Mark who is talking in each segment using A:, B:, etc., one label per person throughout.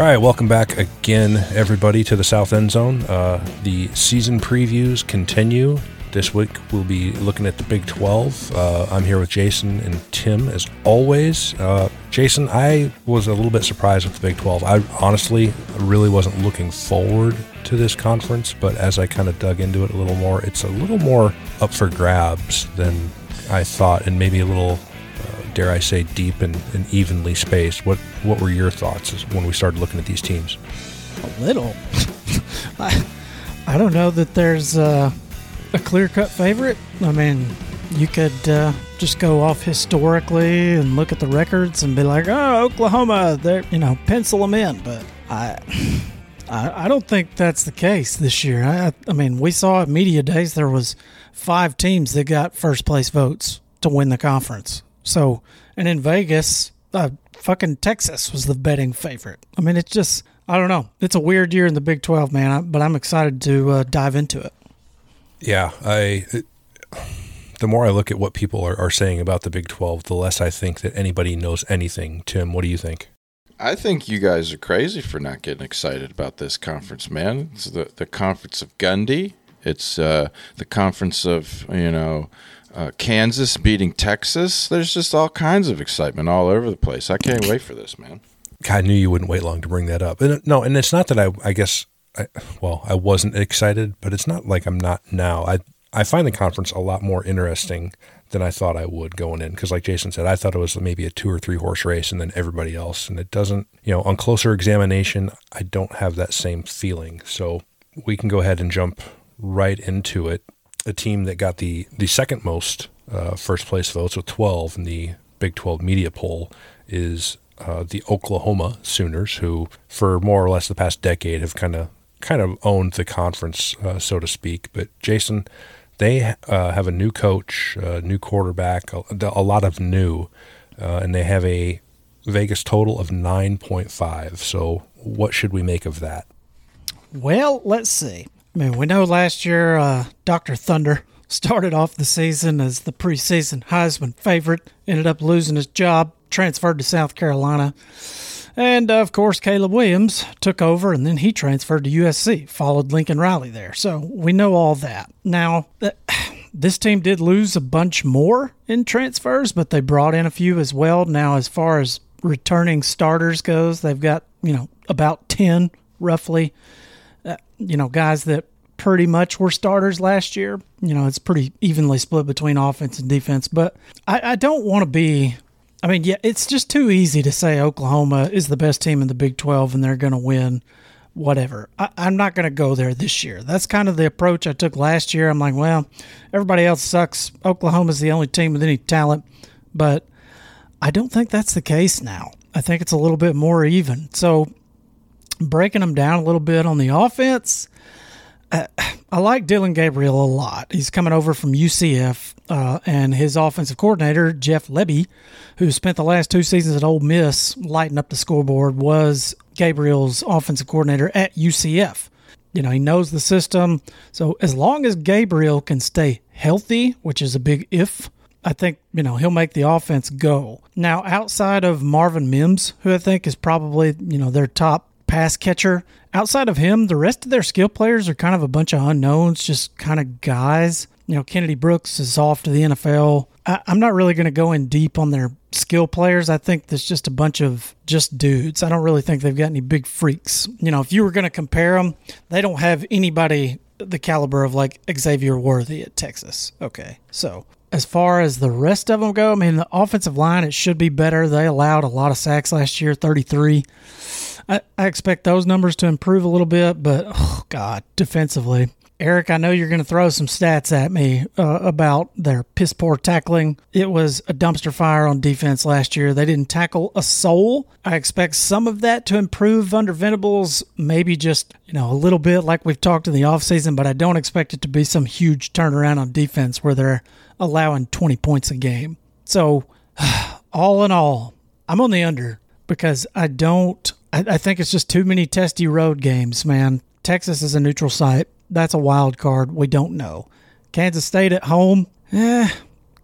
A: All right, welcome back again, everybody, to the South End Zone. Uh, the season previews continue. This week we'll be looking at the Big 12. Uh, I'm here with Jason and Tim as always. Uh, Jason, I was a little bit surprised with the Big 12. I honestly really wasn't looking forward to this conference, but as I kind of dug into it a little more, it's a little more up for grabs than I thought, and maybe a little dare I say, deep and, and evenly spaced. What what were your thoughts when we started looking at these teams?
B: A little. I, I don't know that there's uh, a clear cut favorite. I mean, you could uh, just go off historically and look at the records and be like, oh, Oklahoma, they're, you know, pencil them in. But I. I, I don't think that's the case this year. I, I mean, we saw at media days there was five teams that got first place votes to win the conference. So, and in Vegas, uh, fucking Texas was the betting favorite. I mean, it's just, I don't know. It's a weird year in the Big 12, man, but I'm excited to uh, dive into it.
A: Yeah, I. It, the more I look at what people are, are saying about the Big 12, the less I think that anybody knows anything. Tim, what do you think?
C: I think you guys are crazy for not getting excited about this conference, man. It's the, the conference of Gundy. It's uh, the conference of, you know, uh, Kansas beating Texas. There's just all kinds of excitement all over the place. I can't wait for this, man.
A: I knew you wouldn't wait long to bring that up. And no, and it's not that I, I guess, I, well, I wasn't excited, but it's not like I'm not now. I, I find the conference a lot more interesting than I thought I would going in. Because, like Jason said, I thought it was maybe a two or three horse race, and then everybody else. And it doesn't, you know, on closer examination, I don't have that same feeling. So we can go ahead and jump right into it a team that got the the second most uh, first place votes with 12 in the Big 12 media poll is uh, the Oklahoma Sooners, who for more or less the past decade have kind of kind of owned the conference, uh, so to speak. But Jason, they uh, have a new coach, a new quarterback, a, a lot of new, uh, and they have a Vegas total of 9.5. So, what should we make of that?
B: Well, let's see. I mean, we know last year uh, Dr. Thunder started off the season as the preseason Heisman favorite, ended up losing his job, transferred to South Carolina. And uh, of course, Caleb Williams took over and then he transferred to USC, followed Lincoln Riley there. So we know all that. Now, this team did lose a bunch more in transfers, but they brought in a few as well. Now, as far as returning starters goes, they've got, you know, about 10 roughly uh, you know, guys that pretty much were starters last year. You know, it's pretty evenly split between offense and defense. But I, I don't want to be. I mean, yeah, it's just too easy to say Oklahoma is the best team in the Big 12 and they're going to win whatever. I, am not going to go there this year. That's kind of the approach I took last year. I'm like, well, everybody else sucks. Oklahoma's the only team with any talent. But I don't think that's the case now. I think it's a little bit more even. So breaking them down a little bit on the offense. Uh, I like Dillon Gabriel a lot. He's coming over from UCF, uh, and his offensive coordinator, Jeff Lebby, who spent the last two seasons at Ole Miss lighting up the scoreboard, was Gabriel's offensive coordinator at UCF. You know, he knows the system. So as long as Gabriel can stay healthy, which is a big if, I think, you know, he'll make the offense go. Now, outside of Marvin Mims, who I think is probably, you know, their top pass catcher, outside of him, the rest of their skill players are kind of a bunch of unknowns, just kind of guys. You know, Kennedy Brooks is off to the NFL. I, am not really going to go in deep on their skill players. I think there's just a bunch of just dudes. I don't really think they've got any big freaks. You know, if you were going to compare them, they don't have anybody the caliber of like Xavier Worthy at Texas. Okay. So as far as the rest of them go, I mean, the offensive line, it should be better. They allowed a lot of sacks last year, 33. I, I expect those numbers to improve a little bit, but oh, God, defensively, Eric, I know you're going to throw some stats at me uh, about their piss poor tackling. It was a dumpster fire on defense last year. They didn't tackle a soul. I expect some of that to improve under Venables, maybe just, you know, a little bit like we've talked in the offseason, but I don't expect it to be some huge turnaround on defense where they're allowing 20 points a game. So, all in all, I'm on the under because I don't, I, I think it's just too many testy road games, man. Texas is a neutral site that's a wild card. We don't know. Kansas State at home, eh,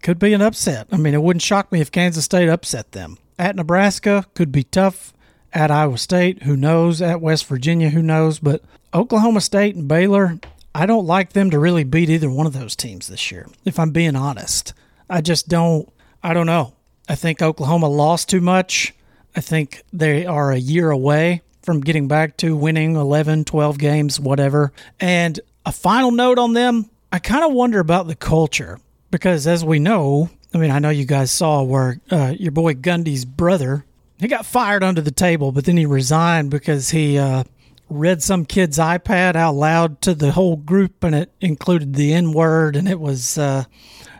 B: could be an upset. I mean, it wouldn't shock me if Kansas State upset them. At Nebraska, could be tough. At Iowa State, who knows? At West Virginia, who knows? But Oklahoma State and Baylor, I don't like them to really beat either one of those teams this year, if I'm being honest. I just don't, I don't know. I think Oklahoma lost too much. I think they are a year away from getting back to winning 11, 12 games, whatever. And a final note on them, I kind of wonder about the culture because as we know, I mean, I know you guys saw where uh, your boy Gundy's brother, he got fired under the table, but then he resigned because he uh, read some kid's iPad out loud to the whole group and it included the N word and it was uh,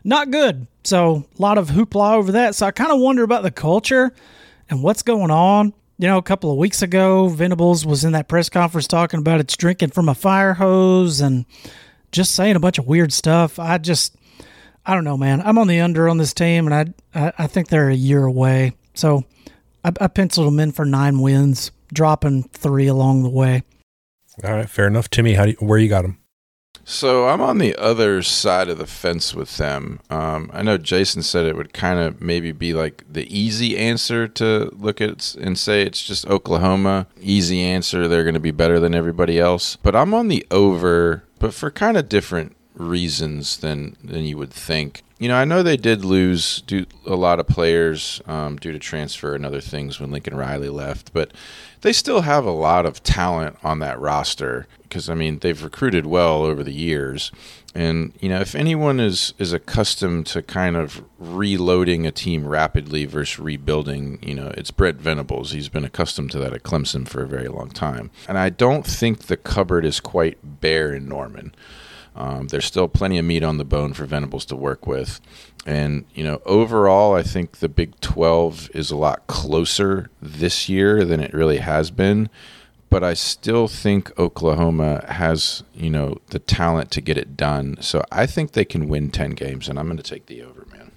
B: not good. So a lot of hoopla over that. So I kind of wonder about the culture and what's going on you know, a couple of weeks ago, Venables was in that press conference talking about it's drinking from a fire hose and just saying a bunch of weird stuff. I just, I don't know, man. I'm on the under on this team, and I, I, think they're a year away. So I, I penciled them in for nine wins, dropping three along the way.
A: All right, fair enough. Timmy, how do you, where you got them?
C: So I'm on the other side of the fence with them. Um, I know Jason said it would kind of maybe be like the easy answer to look at and say it's just Oklahoma. Easy answer, they're going to be better than everybody else. But I'm on the over, but for kind of different reasons than than you would think. You know, I know they did lose a lot of players um, due to transfer and other things when Lincoln Riley left, but they still have a lot of talent on that roster because I mean they've recruited well over the years. And you know, if anyone is is accustomed to kind of reloading a team rapidly versus rebuilding, you know, it's Brent Venables. He's been accustomed to that at Clemson for a very long time. And I don't think the cupboard is quite bare in Norman. Um, there's still plenty of meat on the bone for Venables to work with. And, you know, overall, I think the Big 12 is a lot closer this year than it really has been. But I still think Oklahoma has, you know, the talent to get it done. So I think they can win 10 games, and I'm going to take the over, man.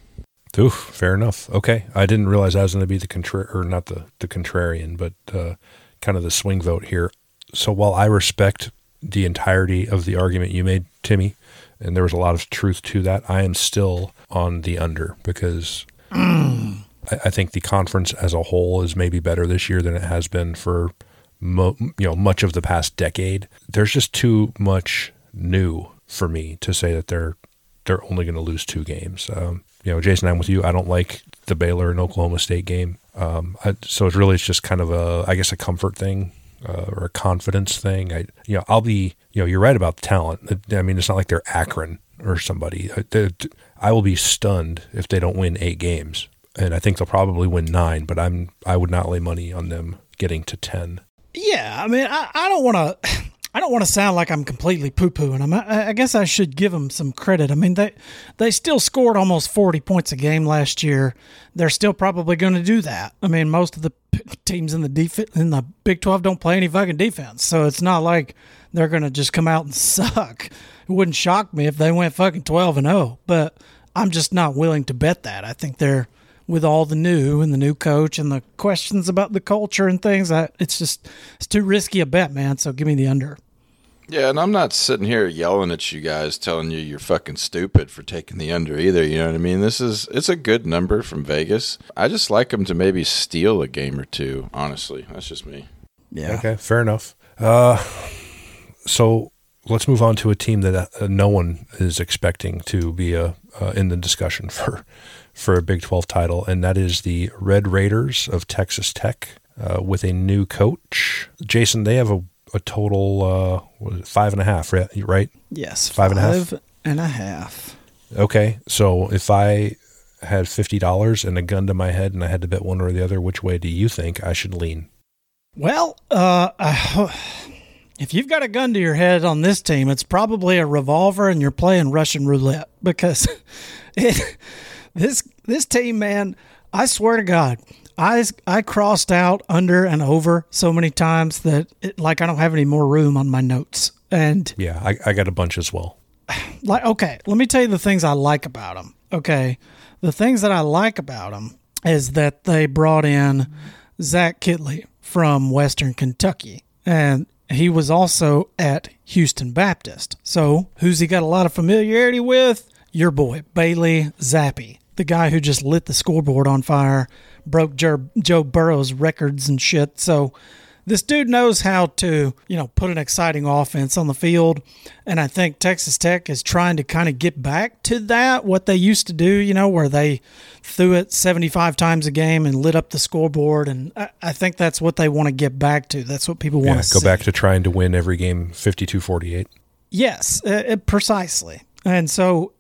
A: Oof, fair enough. Okay. I didn't realize I was going to be the contra- or not the, the contrarian, but uh, kind of the swing vote here. So while I respect the entirety of the argument you made, Timmy, and there was a lot of truth to that. I am still on the under because mm. I, I, think the conference as a whole is maybe better this year than it has been for mo- you know much of the past decade. There's just too much new for me to say that they're they're only going to lose two games. Um, you know, Jason, I'm with you. I don't like the Baylor and Oklahoma State game. Um, I, so it's really it's just kind of a I guess a comfort thing uh, or a confidence thing. I, you know, I'll be, you know, you're right about the talent. I mean, it's not like they're Akron or somebody. I will be stunned if they don't win eight games, and I think they'll probably win nine. But I'm, I would not lay money on them getting to ten.
B: Yeah, I mean, I, I don't want to. I don't want to sound like I'm completely poo pooing them. I, I, guess I should give them some credit. I mean, they they still scored almost 40 points a game last year. They're still probably going to do that. I mean, most of the teams in the def- in the Big 12 don't play any fucking defense, so it's not like they're going to just come out and suck. It wouldn't shock me if they went fucking 12 and 0, but I'm just not willing to bet that. I think they're with all the new and the new coach and the questions about the culture and things. I, it's just it's too risky a bet, man. So give me the under.
C: Yeah, and I'm not sitting here yelling at you guys, telling you you're fucking stupid for taking the under either. You know what I mean? This is it's a good number from Vegas. I just like them to maybe steal a game or two. Honestly, that's just me.
B: Yeah.
A: Okay, fair enough. Uh, so let's move on to a team that uh, no one is expecting to be uh, uh, in the discussion for for a Big 12 title, and that is the Red Raiders of Texas Tech uh, with a new coach. Jason, they have a, a total uh, what is it, five and a half, right?
B: Yes.
A: Five and a half?
B: five and a half.
A: Okay, so if I had fifty dollars and a gun to my head and I had to bet one or the other, which way do you think I should lean?
B: Well, uh, I, if you've got a gun to your head on this team, it's probably a revolver, and you're playing Russian roulette because it, this this team, man, I swear to God, I I crossed out under and over so many times that it, like I don't have any more room on my notes. And
A: Yeah, I, I got a bunch as well.
B: like okay let me tell you the things i like about them okay the things that i like about them is that they brought in zach kittley from western kentucky and he was also at houston baptist so who's he got a lot of familiarity with your boy bailey zappe the guy who just lit the scoreboard on fire broke joe, joe burrow's records and shit so this dude knows how to, you know, put an exciting offense on the field. And I think Texas Tech is trying to kind of get back to that, what they used to do, you know, where they threw it 75 times a game and lit up the scoreboard. And I, I think that's what they want to get back to. That's what people want
A: Yeah,
B: to
A: go
B: see.
A: back to trying to win every game 52-48.
B: Yes, uh, uh, precisely. And so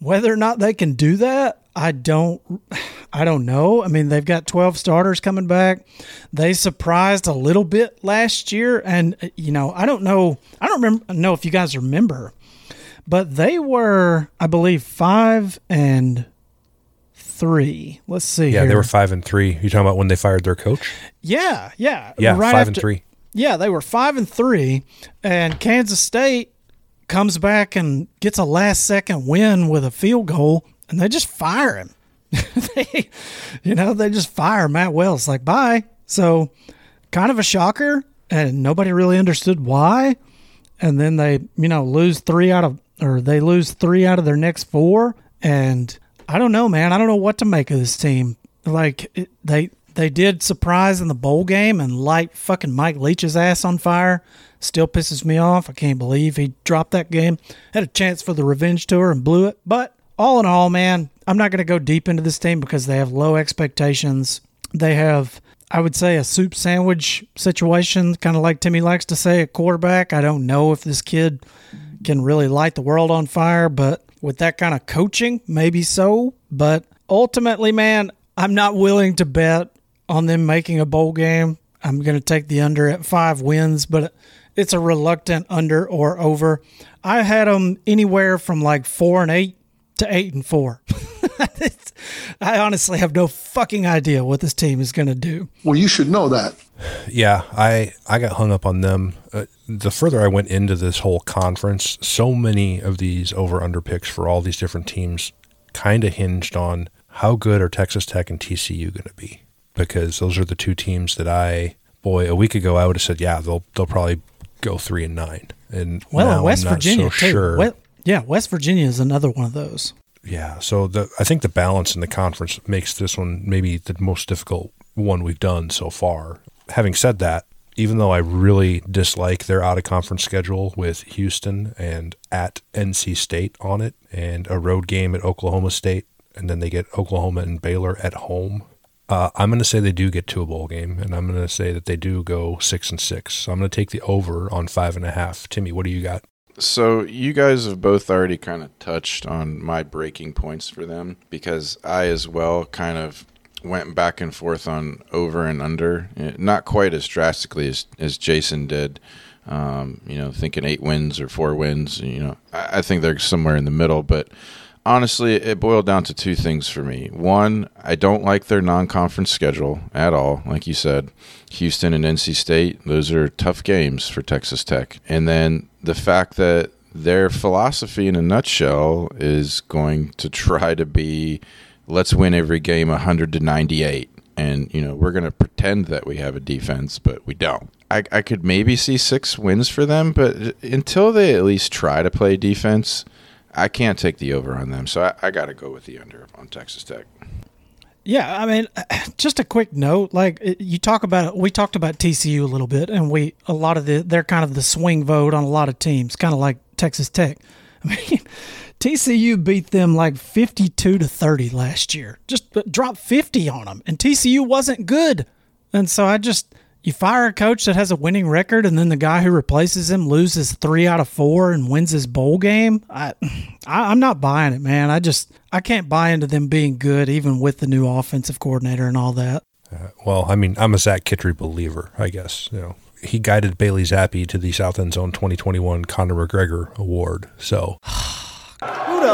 B: whether or not they can do that, I don't I don't know. I mean, they've got 12 starters coming back. They surprised a little bit last year and uh, you know, I don't know I don't remember know if you guys remember, but they were I believe 5 and 3. Let's see
A: Yeah,
B: here.
A: they were five and three. You talking about when they fired their coach?
B: Yeah, yeah.
A: Yeah,
B: right
A: five and three.
B: Yeah, they were five and three, and Kansas State comes back and gets a last second win with a field goal, and they just fire him. they, you know, they just fire Matt Wells like bye. So, kind of a shocker, and nobody really understood why. And then they, you know, lose three out of, or they lose three out of their next four, and I don't know, man. I don't know what to make of this team. Like it, they they did surprise in the bowl game and light fucking Mike Leach's ass on fire. Still pisses me off. I can't believe he dropped that game. Had a chance for the revenge tour and blew it. But all in all, man, I'm not going to go deep into this team because they have low expectations. They have, I would say, a soup sandwich situation, kind of like Timmy likes to say, a quarterback. I don't know if this kid can really light the world on fire, but with that kind of coaching, maybe so. But ultimately, man, I'm not willing to bet on them making a bowl game. I'm going to take the under at five wins, but it's a reluctant under or over. I had them anywhere from like four and eight to eight and four. I honestly have no fucking idea what this team is going to do.
D: Well, you should know that.
A: Yeah, I I got hung up on them. Uh, the further I went into this whole conference, so many of these over under picks for all these different teams kind of hinged on how good are Texas Tech and TCU going to be because those are the two teams that I boy a week ago I would have said yeah they'll they'll probably go three and nine and
B: Well, West Virginia
A: so
B: too.
A: sure.
B: Well, yeah, West Virginia is another one of those.
A: Yeah, so the I think the balance in the conference makes this one maybe the most difficult one we've done so far. Having said that, even though I really dislike their out of conference schedule with Houston and at NC State on it and a road game at Oklahoma State and then they get Oklahoma and Baylor at home. Uh, I'm going to say they do get to a bowl game, and I'm going to say that they do go six and six. So I'm going to take the over on five and a half. Timmy, what do you got?
C: So you guys have both already kind of touched on my breaking points for them because I as well kind of went back and forth on over and under, Eh, not quite as drastically as as Jason did. Um, you know, thinking eight wins or four wins. You know, I, I think they're somewhere in the middle, but honestly, it boiled down to two things for me. One, I don't like their non-conference schedule at all. Like you said, Houston and NC State; those are tough games for Texas Tech. And then the fact that their philosophy, in a nutshell, is going to try to be, let's win every game 100 to 98. and you know we're going to pretend that we have a defense, but we don't. I, I could maybe see six wins for them, but until they at least try to play defense, I can't take the over on them. So I, I got to go with the under on Texas Tech.
B: Yeah, I mean, just a quick note. Like you talk about, we talked about TCU a little bit, and we a lot of the they're kind of the swing vote on a lot of teams, kind of like Texas Tech. I mean, TCU beat them like fifty-two to thirty last year. Just uh, dropped fifty on them, and TCU wasn't good. And so I just you fire a coach that has a winning record, and then the guy who replaces him loses three out of four and wins his bowl game. I, I I'm not buying it, man. I just I can't buy into them being good, even with the new offensive coordinator and all that.
A: Uh, well, I mean, I'm a Zach Kittley believer, I guess. You know, he guided Bailey Zappe to the South End Zone 2021 Conor McGregor Award. So.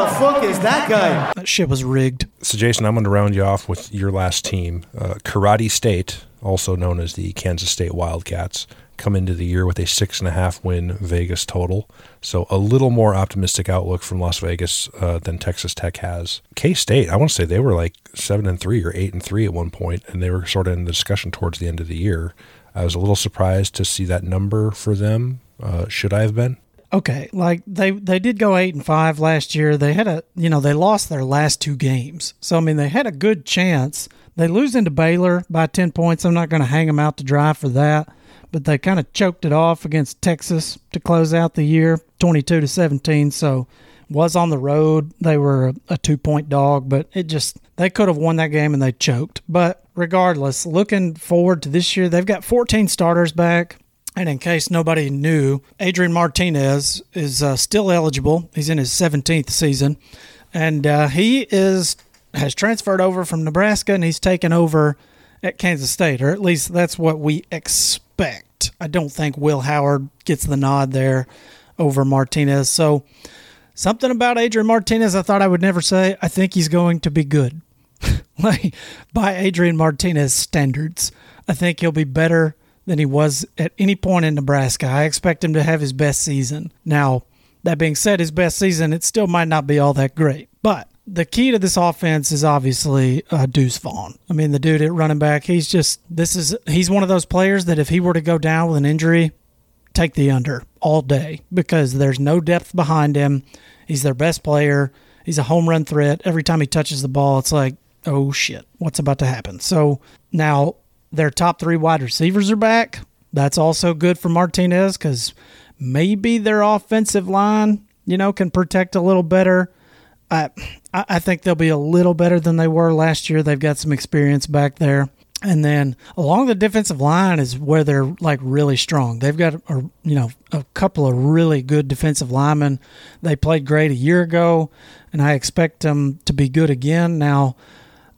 D: Who the fuck is that guy?
B: That shit was rigged.
A: So, Jason, I'm going to round you off with your last team, uh, Karate State also known as the Kansas State Wildcats, come into the year with a six and a half win Vegas total. So a little more optimistic outlook from Las Vegas uh, than Texas Tech has. K State, I want to say they were like seven and three or eight and three at one point, and they were sort of in the discussion towards the end of the year. I was a little surprised to see that number for them. Uh, should I have been?
B: Okay, like they they did go eight and five last year. They had a you know they lost their last two games, so I mean they had a good chance they lose into Baylor by 10 points. I'm not going to hang them out to dry for that, but they kind of choked it off against Texas to close out the year, 22 to 17. So was on the road. They were a two point dog, but it just, they could have won that game and they choked. But regardless, looking forward to this year, they've got 14 starters back. And in case nobody knew, Adrian Martinez is uh, still eligible. He's in his 17th season. And uh, he is has transferred over from Nebraska and he's taken over at Kansas State, or at least that's what we expect. I don't think Will Howard gets the nod there over Martinez. So, something about Adrian Martinez I thought I would never say. I think he's going to be good. like, by Adrian Martinez standards, I think he'll be better than he was at any point in Nebraska. I expect him to have his best season. Now, that being said, his best season, it still might not be all that great. But the key to this offense is obviously uh, Deuce Vaughn. I mean, the dude at running back, he's just this is he's one of those players that if he were to go down with an injury, take the under all day because there's no depth behind him. He's their best player. He's a home run threat. Every time he touches the ball, it's like, oh shit, what's about to happen? So now their top three wide receivers are back. That's also good for Martinez because maybe their offensive line, you know, can protect a little better. I I think they'll be a little better than they were last year. They've got some experience back there. And then along the defensive line is where they're like really strong. They've got a, you know a couple of really good defensive linemen. They played great a year ago, and I expect them to be good again. Now,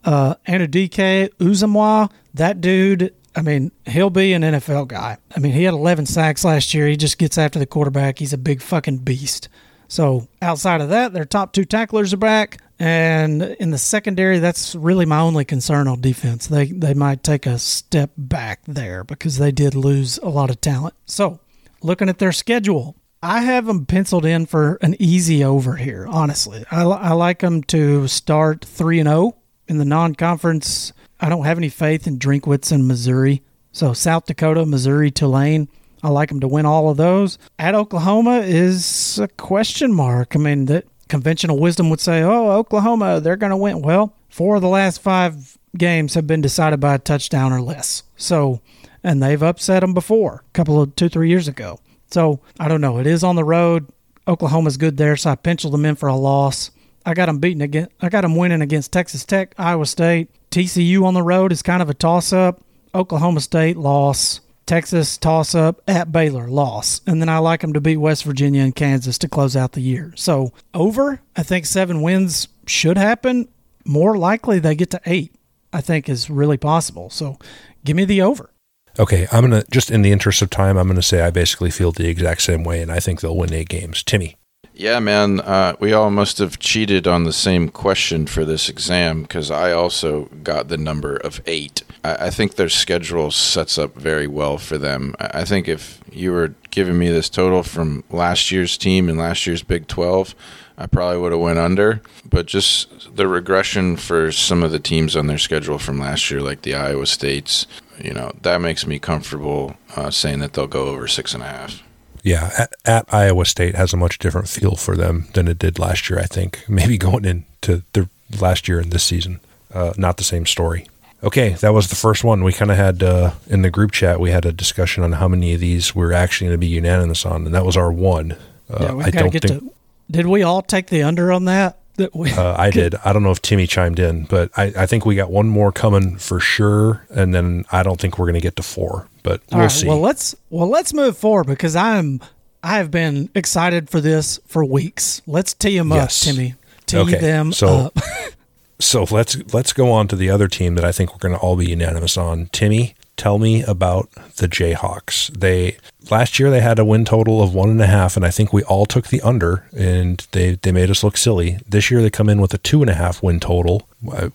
B: uh, Anudike Uzomah, that dude. I mean, he'll be an NFL guy. I mean, he had 11 sacks last year. He just gets after the quarterback. He's a big fucking beast. So outside of that, their top two tacklers are back. And in the secondary, that's really my only concern on defense. They they might take a step back there because they did lose a lot of talent. So looking at their schedule, I have them penciled in for an easy over here. Honestly, I, I like them to start three and zero oh in the non-conference. I don't have any faith in Drinkwitz and Missouri. So South Dakota, Missouri, Tulane. I like them to win all of those. At Oklahoma is a question mark. I mean, that conventional wisdom would say, oh, Oklahoma, they're going to win. Well, four of the last five games have been decided by a touchdown or less. So, and they've upset them before, a couple of two, three years ago. So, I don't know. It is on the road. Oklahoma's good there, so I penciled them in for a loss. I got them beating again. I got them winning against Texas Tech, Iowa State. TCU on the road is kind of a toss up. Oklahoma State loss. Texas toss up at Baylor loss. And then I like them to beat West Virginia and Kansas to close out the year. So over, I think seven wins should happen. More likely they get to eight, I think is really possible. So give me the over.
A: Okay, I'm going to, just in the interest of time, I'm going to say I basically feel the exact same way, and I think they'll win eight games. Timmy.
C: Yeah, man. Uh, we all must have cheated on the same question for this exam because I also got the number of eight I, I think their schedule sets up very well for them. I, I think if you were giving me this total from last year's team and last year's Big 12, I probably would have went under. But just the regression for some of the teams on their schedule from last year, like the Iowa States, you know, that makes me comfortable uh, saying that they'll go over six and a half.
A: Yeah, at, at, Iowa State has a much different feel for them than it did last year. I think maybe going into the last year and this season, uh, not the same story. Okay, that was the first one. We kind of had uh, in the group chat. We had a discussion on how many of these we're actually going to be unanimous on, and that was our one.
B: Uh, yeah, we got to get think, to. Did we all take the under on that?
A: That we, uh, I did. I don't know if Timmy chimed in, but I, I, think we got one more coming for sure, and then I don't think we're going to get to four, but we'll right, see.
B: Well, let's well let's move forward because I'm I have been excited for this for weeks. Let's tee them yes. up, Timmy. Tee okay. them so, up.
A: so let's let's go on to the other team that I think we're going to all be unanimous on. Timmy, tell me about the Jayhawks. They last year they had a win total of one and a half, and I think we all took the under, and they they made us look silly. This year they come in with a two and a half win total. I,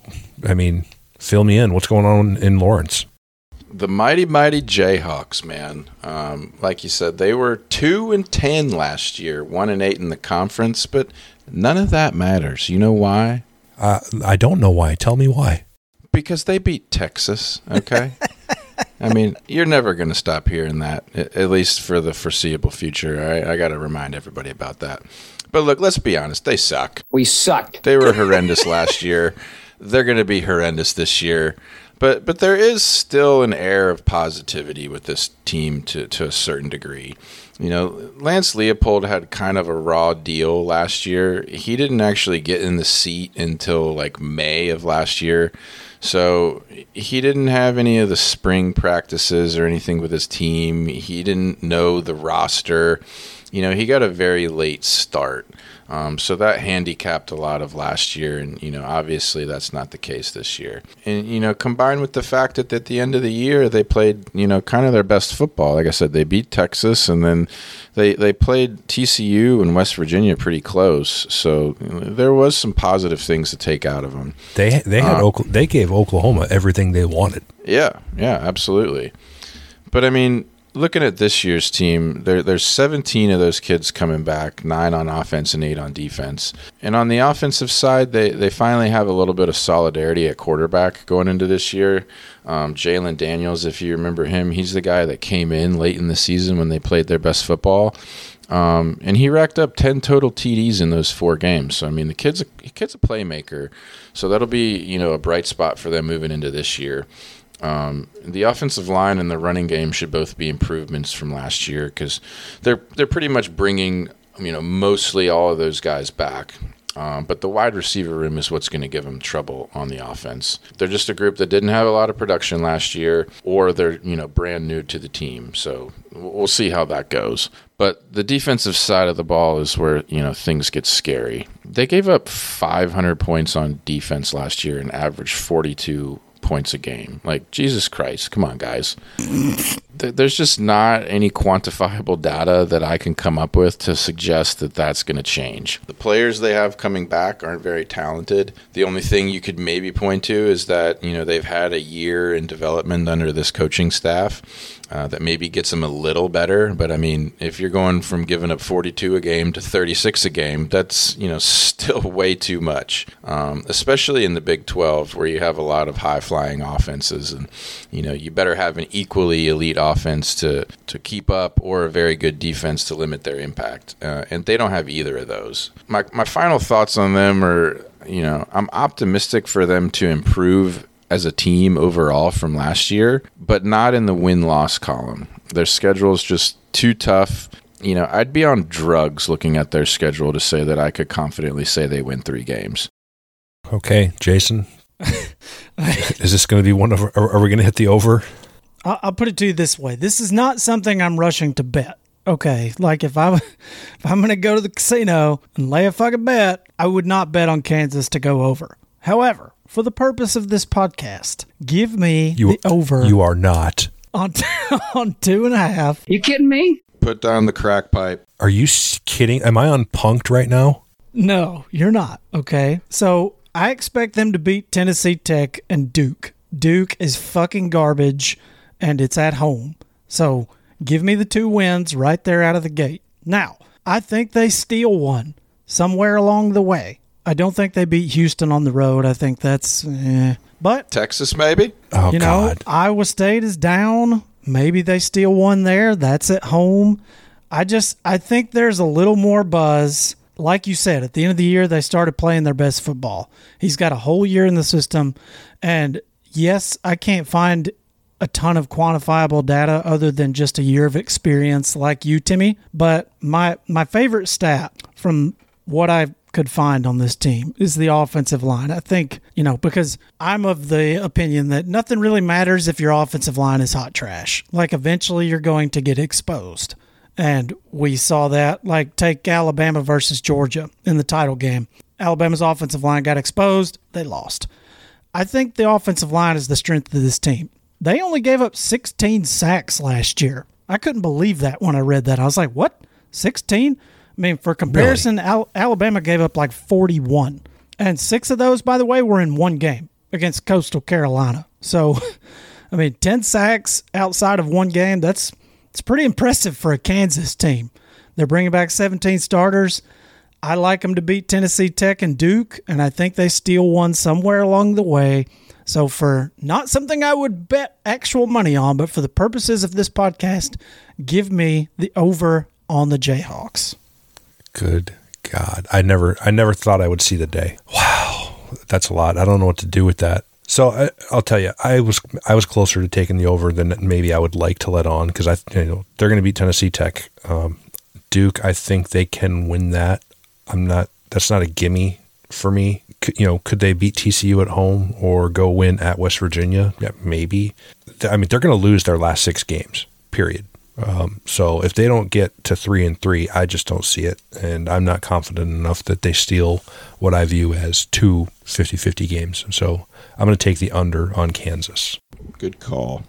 A: I mean, fill me in. What's going on in Lawrence?
C: The mighty mighty Jayhawks, man. Um, like you said, they were two and ten last year, one and eight in the conference, but none of that matters. You know why?
A: Uh, I don't know why. Tell me why.
C: Because they beat Texas. Okay. I mean, you're never going to stop hearing that, at least for the foreseeable future. I, I got to remind everybody about that. But look, let's be honest. They suck.
E: We sucked.
C: They were horrendous last year. They're going to be horrendous this year. But but there is still an air of positivity with this team to, to a certain degree. You know, Lance Leipold had kind of a raw deal last year. He didn't actually get in the seat until like May of last year. So he didn't have any of the spring practices or anything with his team. He didn't know the roster. You know, he got a very late start. Um, so that handicapped a lot of last year, and you know, obviously that's not the case this year. And you know, combined with the fact that at the end of the year they played, you know, kind of their best football. Like I said, they beat Texas, and then they they played TCU and West Virginia pretty close. So you know, there was some positive things to take out of them.
A: They they had uh, they gave Oklahoma everything they wanted.
C: Yeah, yeah, absolutely. But I mean, looking at this year's team, there, there's 17 of those kids coming back, nine on offense and eight on defense. And on the offensive side, they, they finally have a little bit of solidarity at quarterback going into this year. Um, Jalon Daniels, if you remember him, he's the guy that came in late in the season when they played their best football. Um, and he racked up 10 total TDs in those four games. So, I mean, the kid's a, kid's a playmaker. So that'll be, you know, a bright spot for them moving into this year. Um, the offensive line and the running game should both be improvements from last year because they're they're pretty much bringing you know mostly all of those guys back. Um, but the wide receiver room is what's going to give them trouble on the offense. They're just a group that didn't have a lot of production last year, or they're you know brand new to the team. So we'll see how that goes. But the defensive side of the ball is where you know things get scary. They gave up 500 points on defense last year and averaged 42 points a game. Like, Jesus Christ, come on, guys. There's just not any quantifiable data that I can come up with to suggest that that's going to change. The players they have coming back aren't very talented. The only thing you could maybe point to is that, you know, they've had a year in development under this coaching staff uh, that maybe gets them a little better. But I mean, if you're going from giving up 42 a game to 36 a game, that's you know still way too much, um, especially in the Big 12 where you have a lot of high flying offenses, and you know you better have an equally elite offense to to keep up or a very good defense to limit their impact, uh, and they don't have either of those. My my final thoughts on them are. You know, I'm optimistic for them to improve as a team overall from last year, but not in the win loss column. Their schedule is just too tough. You know, I'd be on drugs looking at their schedule to say that I could confidently say they win three games.
A: Okay, Jason. is this going to be one of? Are, are we going to hit the over?
B: I'll put it to you this way: This is not something I'm rushing to bet. Okay, like if I if I'm going to go to the casino and lay a fucking bet, I would not bet on Kansas to go over. However, for the purpose of this podcast, give me you, the over.
A: You are not
B: on on two and a half.
E: You kidding me?
C: Put down the crack pipe.
A: Are you kidding? Am I on punked right now?
B: No, you're not. Okay, so I expect them to beat Tennessee Tech and Duke. Duke is fucking garbage and it's at home. So give me the two wins right there out of the gate. Now, I think they steal one somewhere along the way. I don't think they beat Houston on the road. I think that's, eh. but
C: Texas, maybe.
A: Oh
B: you know,
A: God.
B: Iowa State is down. Maybe they steal one there. That's at home. I just I think there's a little more buzz. Like you said, at the end of the year they started playing their best football. He's got a whole year in the system and yes, I can't find a ton of quantifiable data other than just a year of experience like you, Timmy, but my my favorite stat from what I could find on this team is the offensive line. I think, you know, because I'm of the opinion that nothing really matters if your offensive line is hot trash. Like eventually you're going to get exposed. And we saw that, like, take Alabama versus Georgia in the title game. Alabama's offensive line got exposed, they lost. I think the offensive line is the strength of this team. They only gave up 16 sacks last year. I couldn't believe that when I read that. I was like, what? 16? I mean, for comparison, Al- Alabama gave up like 41. And six of those, by the way, were in one game against Coastal Carolina. So, I mean, 10 sacks outside of one game, that's it's pretty impressive for a Kansas team. They're bringing back 17 starters. I like them to beat Tennessee Tech and Duke, and I think they steal one somewhere along the way. So, for not something I would bet actual money on, but for the purposes of this podcast, give me the over on the Jayhawks.
A: Good God. I never I never thought I would see the day. Wow. That's a lot. I don't know what to do with that. So I, I'll tell you, I was I was closer to taking the over than maybe I would like to let on because I you know they're going to beat Tennessee Tech, um, Duke. I think they can win that. I'm not. That's not a gimme for me. Could, you know, could they beat TCU at home or go win at West Virginia? Yeah, maybe. I mean, they're going to lose their last six games. Period. Um, so if they don't get to three and three, I just don't see it. And I'm not confident enough that they steal what I view as two 50 50 games. So I'm going to take the under on Kansas.
C: Good call.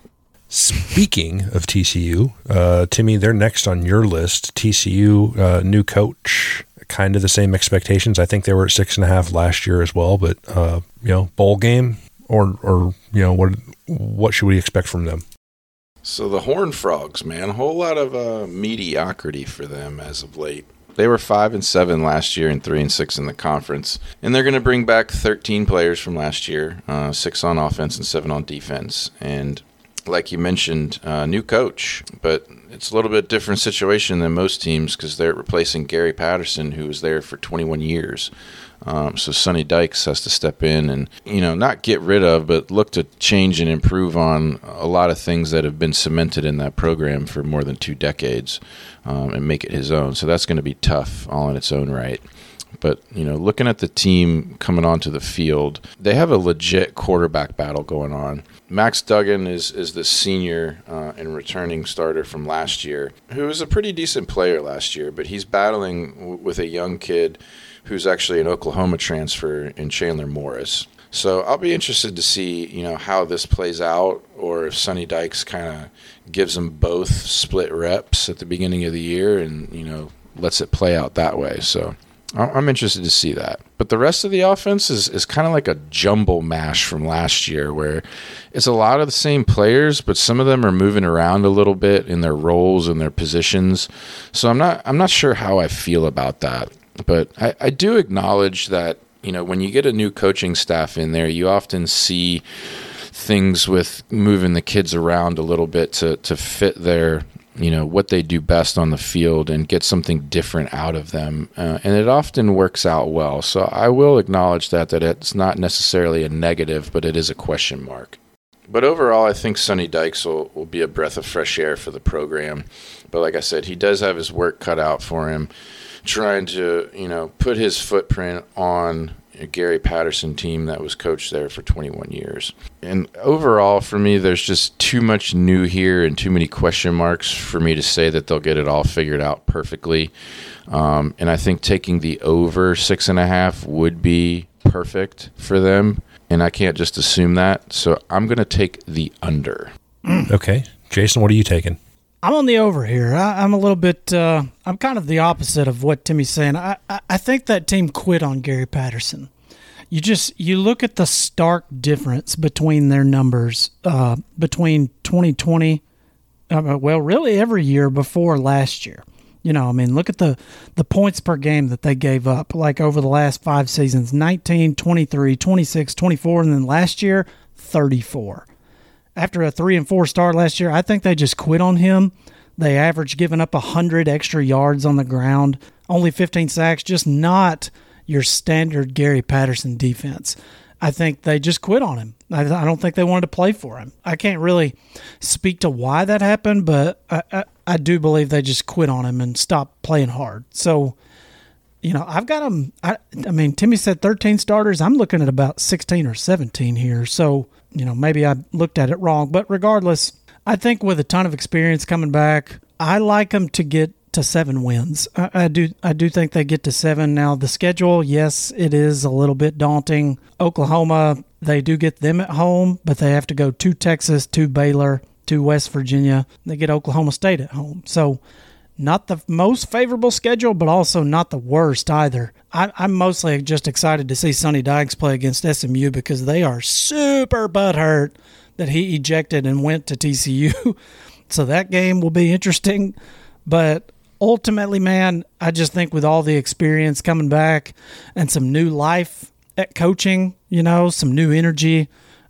A: Speaking of TCU, uh, Timmy, they're next on your list. TCU, uh, new coach, kind of the same expectations. I think they were at six and a half last year as well. But uh, you know, bowl game or or you know what what should we expect from them?
C: So the Horn Frogs, man, a whole lot of uh, mediocrity for them as of late. They were five and seven last year and three and six in the conference, and they're going to bring back 13 players from last year, uh, six on offense and seven on defense. And like you mentioned, uh, new coach, but it's a little bit different situation than most teams because they're replacing Gary Patterson, who was there for 21 years. Um, so Sonny Dykes has to step in and you know not get rid of, but look to change and improve on a lot of things that have been cemented in that program for more than two decades, um, and make it his own. So that's going to be tough all in its own right. But you know, looking at the team coming onto the field, they have a legit quarterback battle going on. Max Duggan is is the senior uh, and returning starter from last year, who was a pretty decent player last year, but he's battling w- with a young kid who's actually an Oklahoma transfer in Chandler Morris. So I'll be interested to see, you know, how this plays out, or if Sonny Dykes kind of gives them both split reps at the beginning of the year, and you know, lets it play out that way. So I'm interested to see that. But the rest of the offense is, is kind of like a jumble mash from last year, where it's a lot of the same players, but some of them are moving around a little bit in their roles and their positions. So I'm not I'm not sure how I feel about that. But I, I do acknowledge that you know when you get a new coaching staff in there, you often see things with moving the kids around a little bit to to fit their you know what they do best on the field and get something different out of them uh, and it often works out well. So i will acknowledge that that it's not necessarily a negative but it is a question mark. But overall i think sonny dykes will, will be a breath of fresh air for the program. But like i said he does have his work cut out for him trying to you know put his footprint on Gary Patterson team that was coached there for 21 years. And overall, for me, there's just too much new here and too many question marks for me to say that they'll get it all figured out perfectly. Um, and I think taking the over six and a half would be perfect for them. And I can't just assume that. So I'm going to take the under.
A: Okay, Jason, what are you taking?
B: I'm on the over here. I, I'm a little bit. Uh, I'm kind of the opposite of what Timmy's saying. I, I, I think that team quit on Gary Patterson. you just you look at the stark difference between their numbers uh, between 2020 uh, well really every year before last year you know i mean look at the the points per game that they gave up like over the last five seasons 19 23 26 24 and then last year 34 after a three and four start last year i think they just quit on him they averaged giving up 100 extra yards on the ground only 15 sacks just not your standard Gary Patterson defense. I think they just quit on him. I, I, don't think they wanted to play for him. I can't really speak to why that happened, but I, I, I do believe they just quit on him and stopped playing hard. So, you know, I've got them. I, I mean, Timmy said 13 starters. I'm looking at about 16 or 17 here. So, you know, maybe I looked at it wrong. But regardless, I think with a ton of experience coming back, I like them to get to seven wins. I, I, do I do think they get to seven. Now the schedule, yes, it is a little bit daunting. Oklahoma, they do get them at home, but they have to go to Texas, to Baylor, to West Virginia. They get Oklahoma State at home. So not the most favorable schedule, but also not the worst either. I, am mostly just excited to see Sonny Dykes play against SMU because they are super butthurt that he ejected and went to TCU. so that game will be interesting. But ultimately, man, I just think with all the experience coming back and some new life at coaching, you know, some new energy.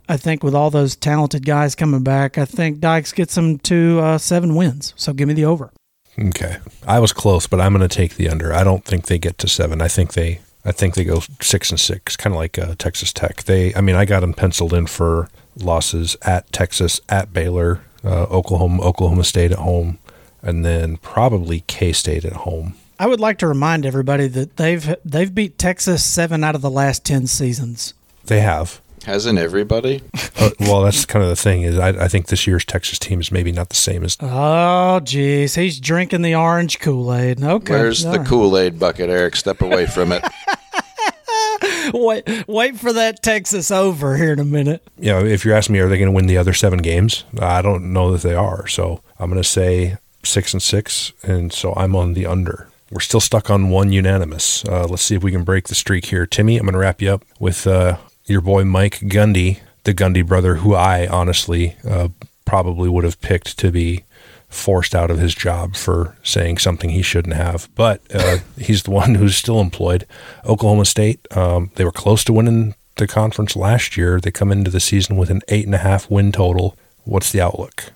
B: I think with all those talented guys coming back, I think Dykes gets them to uh, seven wins. So give me the over.
A: Okay, I was close, but I'm going to take the under. I don't think they get to seven. I think they, I think they go six and six, kind of like uh, Texas Tech. They, I mean, I got them penciled in for losses at Texas, at Baylor, uh, Oklahoma, Oklahoma State at home, and then probably K State at home.
B: I would like to remind everybody that they've they've beat Texas seven out of the last ten seasons.
A: They have.
C: Hasn't everybody?
A: uh, well, that's kind of the thing is I, I think this year's Texas team is maybe not the same as.
B: Oh, geez, he's drinking the orange Kool Aid. Okay,
C: where's All the right. Kool Aid bucket, Eric? Step away from it.
B: wait, wait for that Texas over here in a minute.
A: You know, if you're asking me, are they going to win the other seven games? I don't know that they are. So I'm going to say six and six, and so I'm on the under. We're still stuck on one unanimous. Uh, let's see if we can break the streak here. Timmy, I'm going to wrap you up with uh, your boy Mike Gundy, the Gundy brother, who I honestly uh, probably would have picked to be forced out of his job for saying something he shouldn't have. But uh, he's the one who's still employed. Oklahoma State, um, they were close to winning the conference last year. They come into the season with an eight and a half win total. What's the outlook?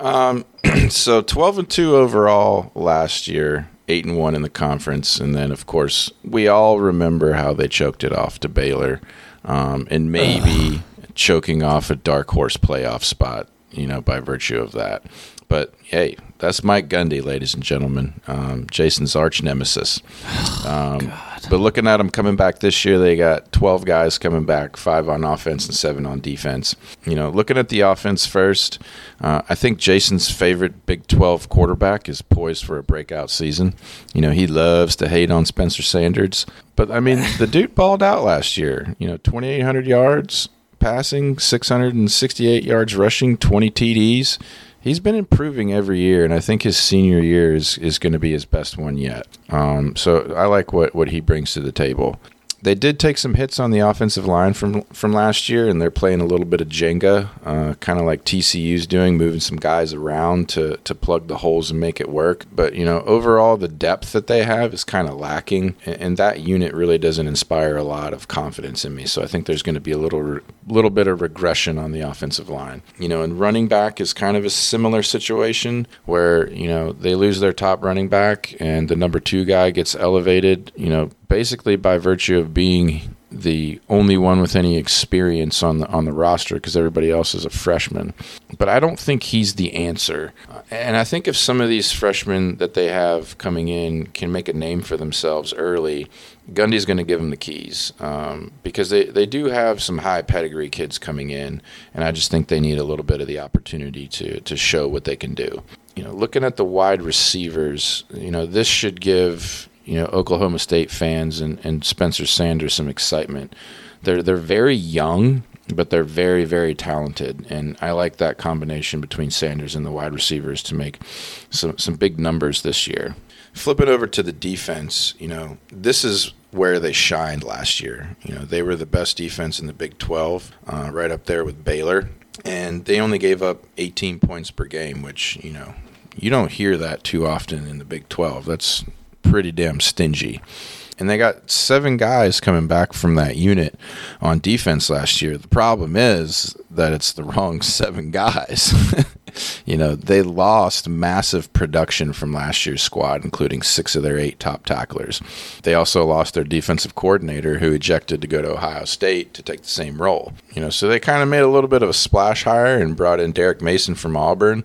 C: Um, so twelve and two overall last year, eight and one in the conference, and then of course we all remember how they choked it off to Baylor, um, and maybe choking off a dark horse playoff spot, you know, by virtue of that. But hey, that's Mike Gundy, ladies and gentlemen, um, Jason's arch nemesis. Um, but looking at them coming back this year, they got 12 guys coming back, five on offense and seven on defense. You know, looking at the offense first, uh, I think Jason's favorite Big 12 quarterback is poised for a breakout season. You know, he loves to hate on Spencer Sanders, but I mean, the dude balled out last year. You know, 2,800 yards passing, 668 yards rushing, 20 TDs he's been improving every year, and I think his senior year is, is going to be his best one yet. Um, so I like what, what he brings to the table they did take some hits on the offensive line from from last year, and they're playing a little bit of Jenga, uh, kind of like TCU's doing, moving some guys around to to plug the holes and make it work. But you know, overall, the depth that they have is kind of lacking, and, and, that unit really doesn't inspire a lot of confidence in me. So I think there's going to be a little little bit of regression on the offensive line. You know, and running back is kind of a similar situation where you know they lose their top running back, and the number two guy gets elevated. You know, basically by virtue of being the only one with any experience on the on the roster because everybody else is a freshman. But I don't think he's the answer. And I think if some of these freshmen that they have coming in can make a name for themselves early, Gundy's going to give them the keys um, because they, they do have some high pedigree kids coming in, and I just think they need a little bit of the opportunity to to show what they can do. You know, looking at the wide receivers, you know, this should give you know Oklahoma State fans and, and Spencer Sanders some excitement. They're they're very young, but they're very very talented, and I like that combination between Sanders and the wide receivers to make some some big numbers this year. Flipping over to the defense, you know this is where they shined last year. You know, they were the best defense in the Big 12, uh, right up there with Baylor, and they only gave up 18 points per game, which you know you don't hear that too often in the Big 12. That's pretty damn stingy. And they got seven guys coming back from that unit on defense last year. The problem is that it's the wrong seven guys. you know, they lost massive production from last year's squad, including six of their eight top tacklers. They also lost their defensive coordinator, who ejected to go to Ohio State to take the same role. You know, so they kind of made a little bit of a splash hire and brought in Derek Mason from Auburn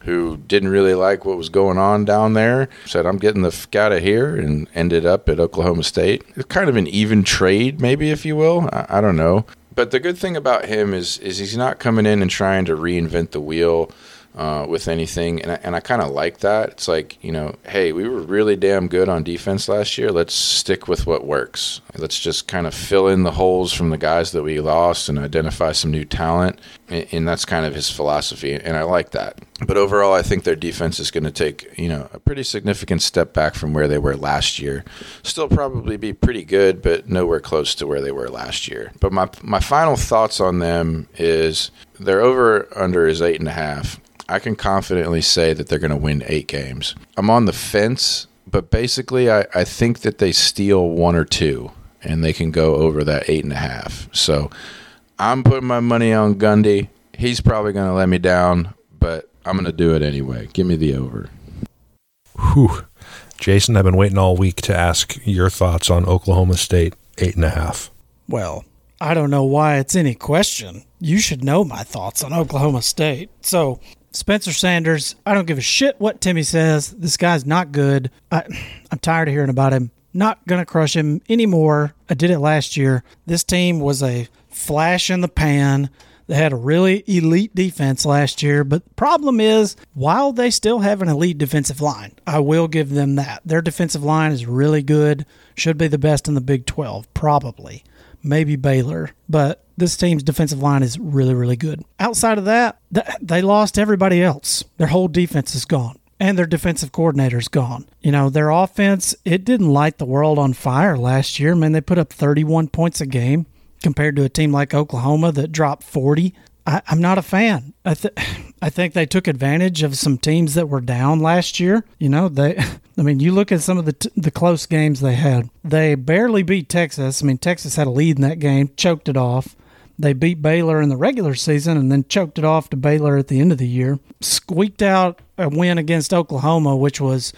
C: who didn't really like what was going on down there, said, I'm getting the fuck out of here, and ended up at Oklahoma State. It's kind of an even trade, maybe, if you will. I, I don't know. But the good thing about him is, is he's not coming in and trying to reinvent the wheel uh, with anything, and I, and I kind of like that. It's like you know, hey, we were really damn good on defense last year. Let's stick with what works. Let's just kind of fill in the holes from the guys that we lost and identify some new talent, and, and that's kind of his philosophy, and I like that. But overall, I think their defense is going to take you know a pretty significant step back from where they were last year. Still probably be pretty good, but nowhere close to where they were last year. But my my final thoughts on them is their over under is eight and a half. I can confidently say that they're going to win eight games. I'm on the fence, but basically, I, I think that they steal one or two and they can go over that eight and a half. So I'm putting my money on Gundy. He's probably going to let me down, but I'm going to do it anyway. Give me the over.
A: Whew. Jason, I've been waiting all week to ask your thoughts on Oklahoma State eight and a half.
B: Well, I don't know why it's any question. You should know my thoughts on Oklahoma State. So Spencer Sanders, I don't give a shit what Timmy says. This guy's not good. I, I'm tired of hearing about him. Not going to crush him anymore. I did it last year. This team was a flash in the pan. They had a really elite defense last year, but the problem is, while they still have an elite defensive line, I will give them that. Their defensive line is really good, should be the best in the Big 12, probably. Maybe Baylor, but this team's defensive line is really, really good. Outside of that, they lost everybody else. Their whole defense is gone and their defensive coordinator's gone. You know, their offense, it didn't light the world on fire last year. Man, they put up 31 points a game compared to a team like Oklahoma that dropped 40. I, am not a fan. I, th- I think they took advantage of some teams that were down last year. You know, they. I mean, you look at some of the t- the close games they had. They barely beat Texas. I mean, Texas had a lead in that game, choked it off. They beat Baylor in the regular season and then choked it off to Baylor at the end of the year. Squeaked out a win against Oklahoma, which was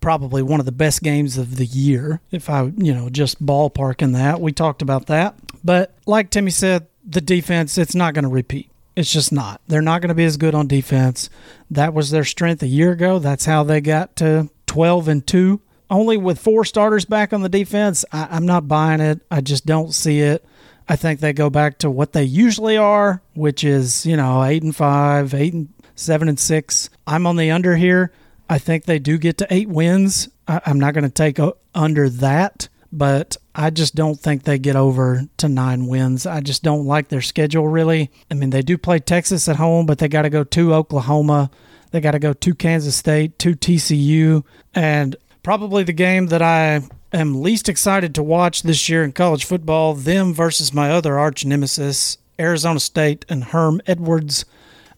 B: probably one of the best games of the year. If I, you know, just ballparking that, we talked about that. But like Timmy said, the defense, it's not going to repeat. It's just not. They're not going to be as good on defense. That was their strength a year ago. That's how they got to 12 and 2. Only with four starters back on the defense, I, am not buying it. I just don't see it. I think they go back to what they usually are, which is, you know, 8 and 5, 8 and 7 and 6. I'm on the under here. I think they do get to 8 wins. I, am not going to take under that, but I just don't think they get over to 9 wins. I just don't like their schedule really. I mean, they do play Texas at home, but they got to go to Oklahoma. They got to go to Kansas State, to TCU, and probably the game that I am least excited to watch this year in college football them versus my other arch nemesis, Arizona State and Herm Edwards.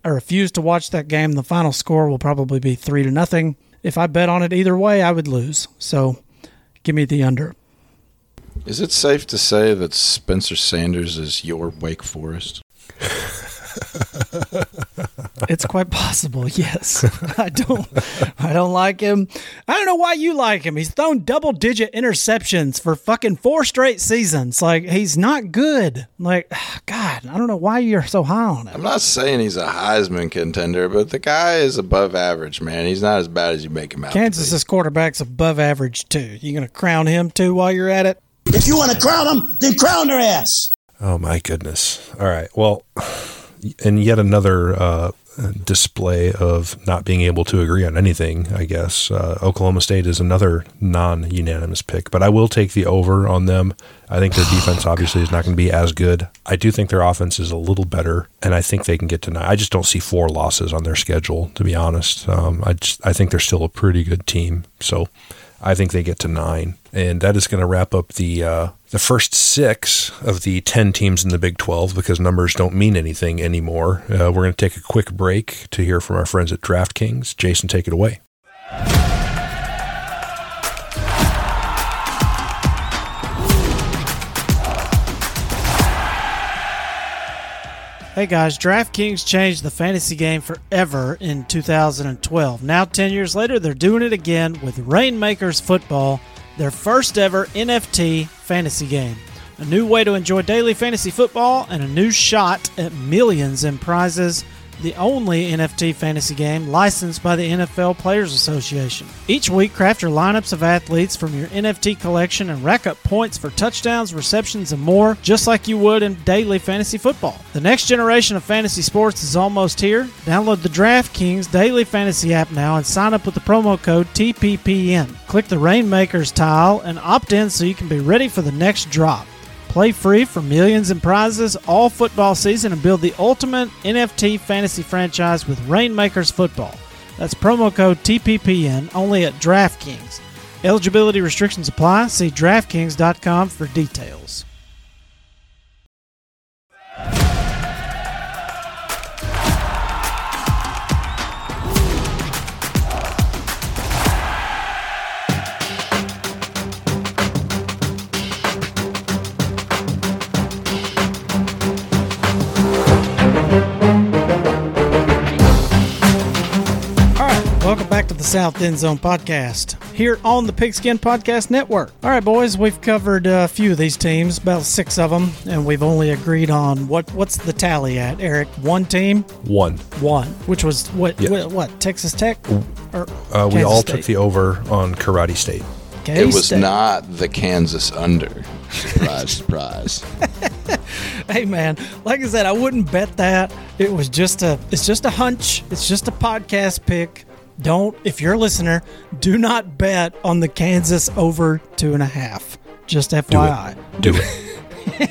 B: I refuse to watch that game. The final score will probably be 3 to nothing. If I bet on it either way, I would lose. So give me the under.
C: Is it safe to say that Spencer Sanders is your Wake Forest?
B: it's quite possible. Yes, I don't. I don't like him. I don't know why you like him. He's thrown double digit interceptions for fucking four straight seasons. Like he's not good. Like God, I don't know why you're so high on him.
C: I'm not saying he's a Heisman contender, but the guy is above average. Man, he's not as bad as you make him out.
B: Kansas's quarterback's above average too. You gonna crown him too while you're at it?
D: If you want to crown him, then crown their ass.
A: Oh my goodness! All right, well and yet another uh, display of not being able to agree on anything, I guess. Uh, Oklahoma State is another non unanimous pick, but I will take the over on them. I think their defense obviously is not going to be as good. I do think their offense is a little better, and I think they can get to nine. I just don't see four losses on their schedule, to be honest. Um, I just I think they're still a pretty good team. So I think they get to nine, and that is going to wrap up the uh, the first six of the ten teams in the Big Twelve because numbers don't mean anything anymore. Uh, we're going to take a quick break to hear from our friends at DraftKings. Jason, take it away.
B: Hey guys, DraftKings changed the fantasy game forever in 2012. Now, 10 years later, they're doing it again with Rainmakers Football, their first ever NFT fantasy game. A new way to enjoy daily fantasy football and a new shot at millions in prizes the only NFT fantasy game licensed by the NFL Players Association. Each week, craft your lineups of athletes from your NFT collection and rack up points for touchdowns, receptions, and more, just like you would in daily fantasy football. The next generation of fantasy sports is almost here. Download the DraftKings Daily Fantasy app now and sign up with the promo code TPPN. Click the Rainmakers tile and opt in so you can be ready for the next drop. Play free for millions in prizes all football season and build the ultimate NFT fantasy franchise with Rainmakers Football. That's promo code TPPN only at DraftKings. Eligibility restrictions apply. See DraftKings.com for details. South End Zone podcast here on the Pigskin Podcast Network. All right, boys, we've covered a few of these teams, about six of them, and we've only agreed on what what's the tally at, Eric? One team,
A: One.
B: one, which was what?
A: Yeah.
B: What, what, Texas Tech? Or
A: Uh, we all
B: State?
A: took the over on Karate State.
C: It was not the Kansas under. Surprise, surprise.
B: Hey man, like I said, I wouldn't bet that. It was just a it's just a hunch. It's just a podcast pick. Don't if you're a listener, do not bet on the Kansas over two and a half. Just
A: Do
B: FYI.
A: it. Do it.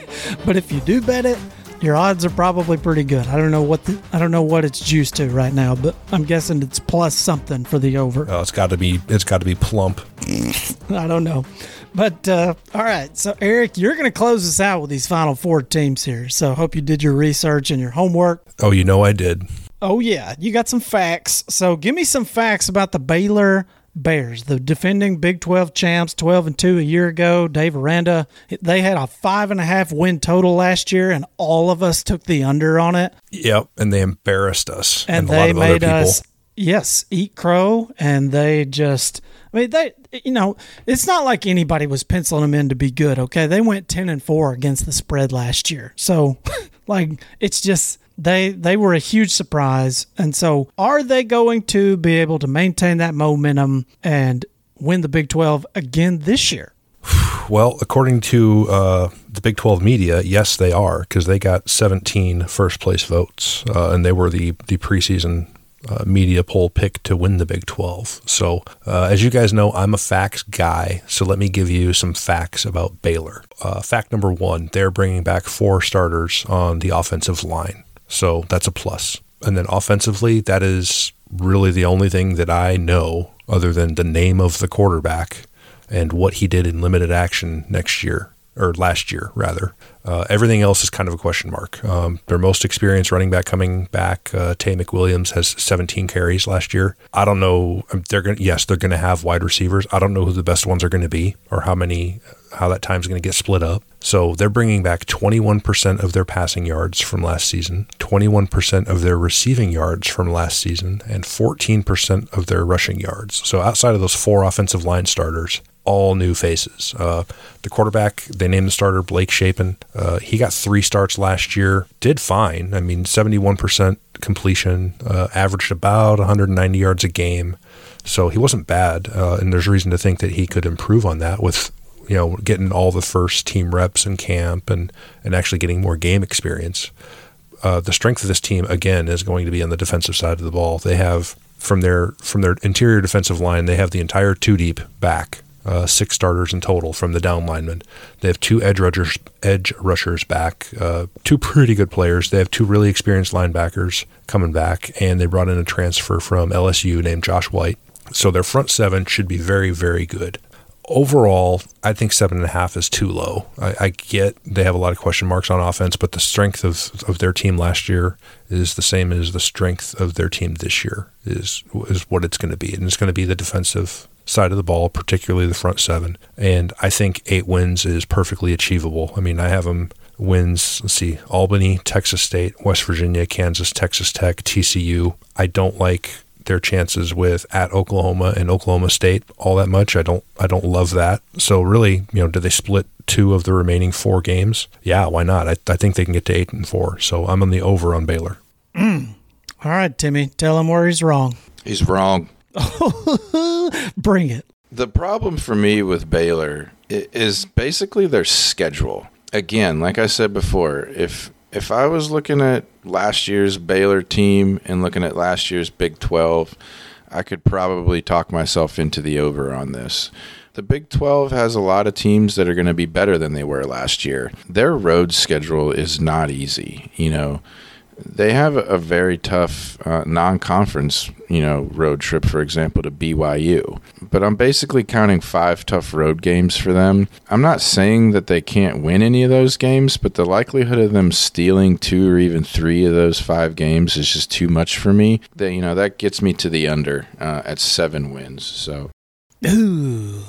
B: But if you do bet it, your odds are probably pretty good. I don't know what the, I don't know what it's juiced to right now, but I'm guessing it's plus something for the over.
A: Oh, it's got to be. It's got to be plump.
B: I don't know. But uh, all right, so Eric, you're going to close us out with these final four teams here. So hope you did your research and your homework.
A: Oh, you know I did.
B: Oh yeah, you got some facts. So give me some facts about the Baylor Bears, the defending Big 12 champs, 12 and 2 a year ago. Dave Aranda, they had a five and a half win total last year, and all of us took the under on it.
A: Yep, and they embarrassed us
B: And,
A: and, a lot
B: they made us, yes, eat crow. And they just, I mean, they, you know, it's not like anybody was penciling them in to be good. Okay, they went 10 and 4 against the spread last year. So, like, it's just they they were a huge surprise. And so, are they going to be able to maintain that momentum and win the Big 12 again this year?
A: Well, according to uh, the Big 12 media, yes, they are because they got 17 first place votes, uh, and they were the the preseason uh, media poll pick to win the Big 12. So, uh, as you guys know, I'm a facts guy, so let me give you some facts about Baylor. Uh, fact number one: they're bringing back four starters on the offensive line, so that's a plus. And then offensively, that is really the only thing that I know other than the name of the quarterback and what he did in limited action next year or last year rather. Uh, everything else is kind of a question mark. Um, their most experienced running back coming back, uh, Taye McWilliams, has 17 carries last year. I don't know. um, They're going. Yes, they're going to have wide receivers. I don't know who the best ones are going to be or how many. How that time's going to get split up. So they're bringing back 21% of their passing yards from last season, 21% of their receiving yards from last season, and 14% of their rushing yards. So outside of those four offensive line starters, all new faces. Uh, the quarterback, they named the starter Blake Shapen. Uh, he got three starts last year, did fine. I mean, 71% completion, uh, averaged about 190 yards a game. So he wasn't bad, uh, and there's reason to think that he could improve on that with, you know, getting all the first team reps in camp and and actually getting more game experience. Uh, the strength of this team again is going to be on the defensive side of the ball. They have from their from their interior defensive line, they have the entire two deep back, uh, six starters in total from the down linemen. They have two edge rushers, edge rushers back, uh, two pretty good players. They have two really experienced linebackers coming back, and they brought in a transfer from LSU named Josh White. So their front seven should be very, very good. Overall, I think seven and a half is too low. I, I get they have a lot of question marks on offense, but the strength of, of their team last year is the same as the strength of their team this year is is what it's going to be, and it's going to be the defensive side of the ball, particularly the front seven. And I think eight wins is perfectly achievable. I mean, I have them wins, let's see, Albany, Texas State, West Virginia, Kansas, Texas Tech, TCU. I don't like their chances with at Oklahoma and Oklahoma State all that much. I don't I don't love that. So really, you know, do they split two of the remaining four games? Yeah, why not? I, I think they can get to eight and four. So I'm on the over on Baylor.
B: Mm. All right, Timmy, tell him where he's wrong.
C: He's wrong.
B: Bring it.
C: The problem for me with Baylor is basically their schedule. Again, like I said before, if if I was looking at last year's Baylor team and looking at last year's Big 12, I could probably talk myself into the over on this. The Big 12 has a lot of teams that are going to be better than they were last year. Their road schedule is not easy. You know, they have a very tough uh, non-conference, you know, road trip, for example, to BYU. But I'm basically counting five tough road games for them. I'm not saying that they can't win any of those games, but the likelihood of them stealing two or even three of those five games is just too much for me. That you know that gets me to the under uh, at seven wins. So,
B: ooh,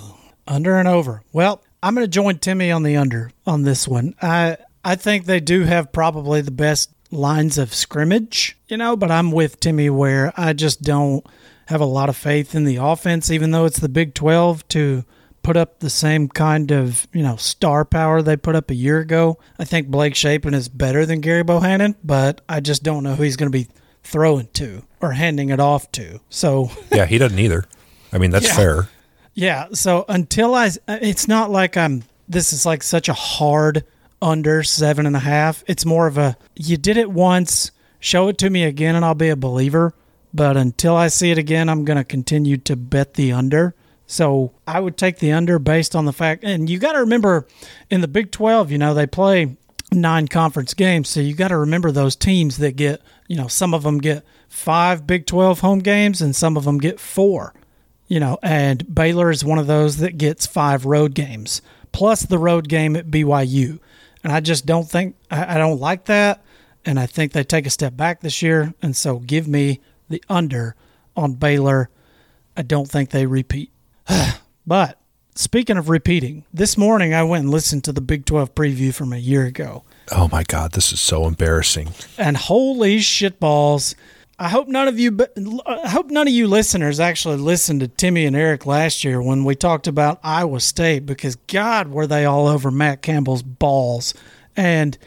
B: under and over. Well, I'm going to join Timmy on the under on this one. I I think they do have probably the best lines of scrimmage, you know, but I'm with Timmy where I just don't have a lot of faith in the offense, even though it's the Big 12 to put up the same kind of, you know, star power they put up a year ago. I think Blake Shapen is better than Gerry Bohanon, but I just don't know who he's going to be throwing to or handing it off to. So,
A: yeah, he doesn't either. I mean, that's
B: yeah.
A: fair.
B: Yeah. So until I, it's not like I'm, this is like such a hard under seven and a half. It's more of a you did it once, show it to me again, and I'll be a believer. But until I see it again, I'm going to continue to bet the under. So I would take the under based on the fact, and you got to remember in the Big 12, you know, they play nine conference games. So you got to remember those teams that get, you know, some of them get five Big 12 home games and some of them get four, you know, and Baylor is one of those that gets five road games plus the road game at BYU. And I just don't think, I, I don't like that. And I think they take a step back this year. And so give me the under on Baylor. I don't think they repeat. but speaking of repeating, this morning I went and listened to the Big 12 preview from a year ago.
A: Oh my God, this is so embarrassing.
B: And holy shitballs. I hope none of you I hope none of you listeners actually listened to Timmy and Eric last year when we talked about Iowa State because god were they all over Matt Campbell's balls. And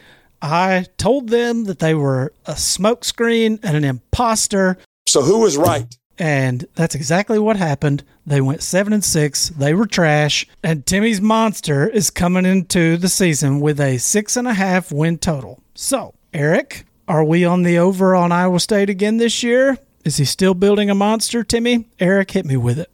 B: I told them that they were a smokescreen and an imposter.
E: So who was right?
B: And that's exactly what happened. They went seven and six. They were trash. And Timmy's monster is coming into the season with a six and a half win total. So, Eric, are we on the over on Iowa State again this year? Is he still building a monster, Timmy? Eric, hit me with it.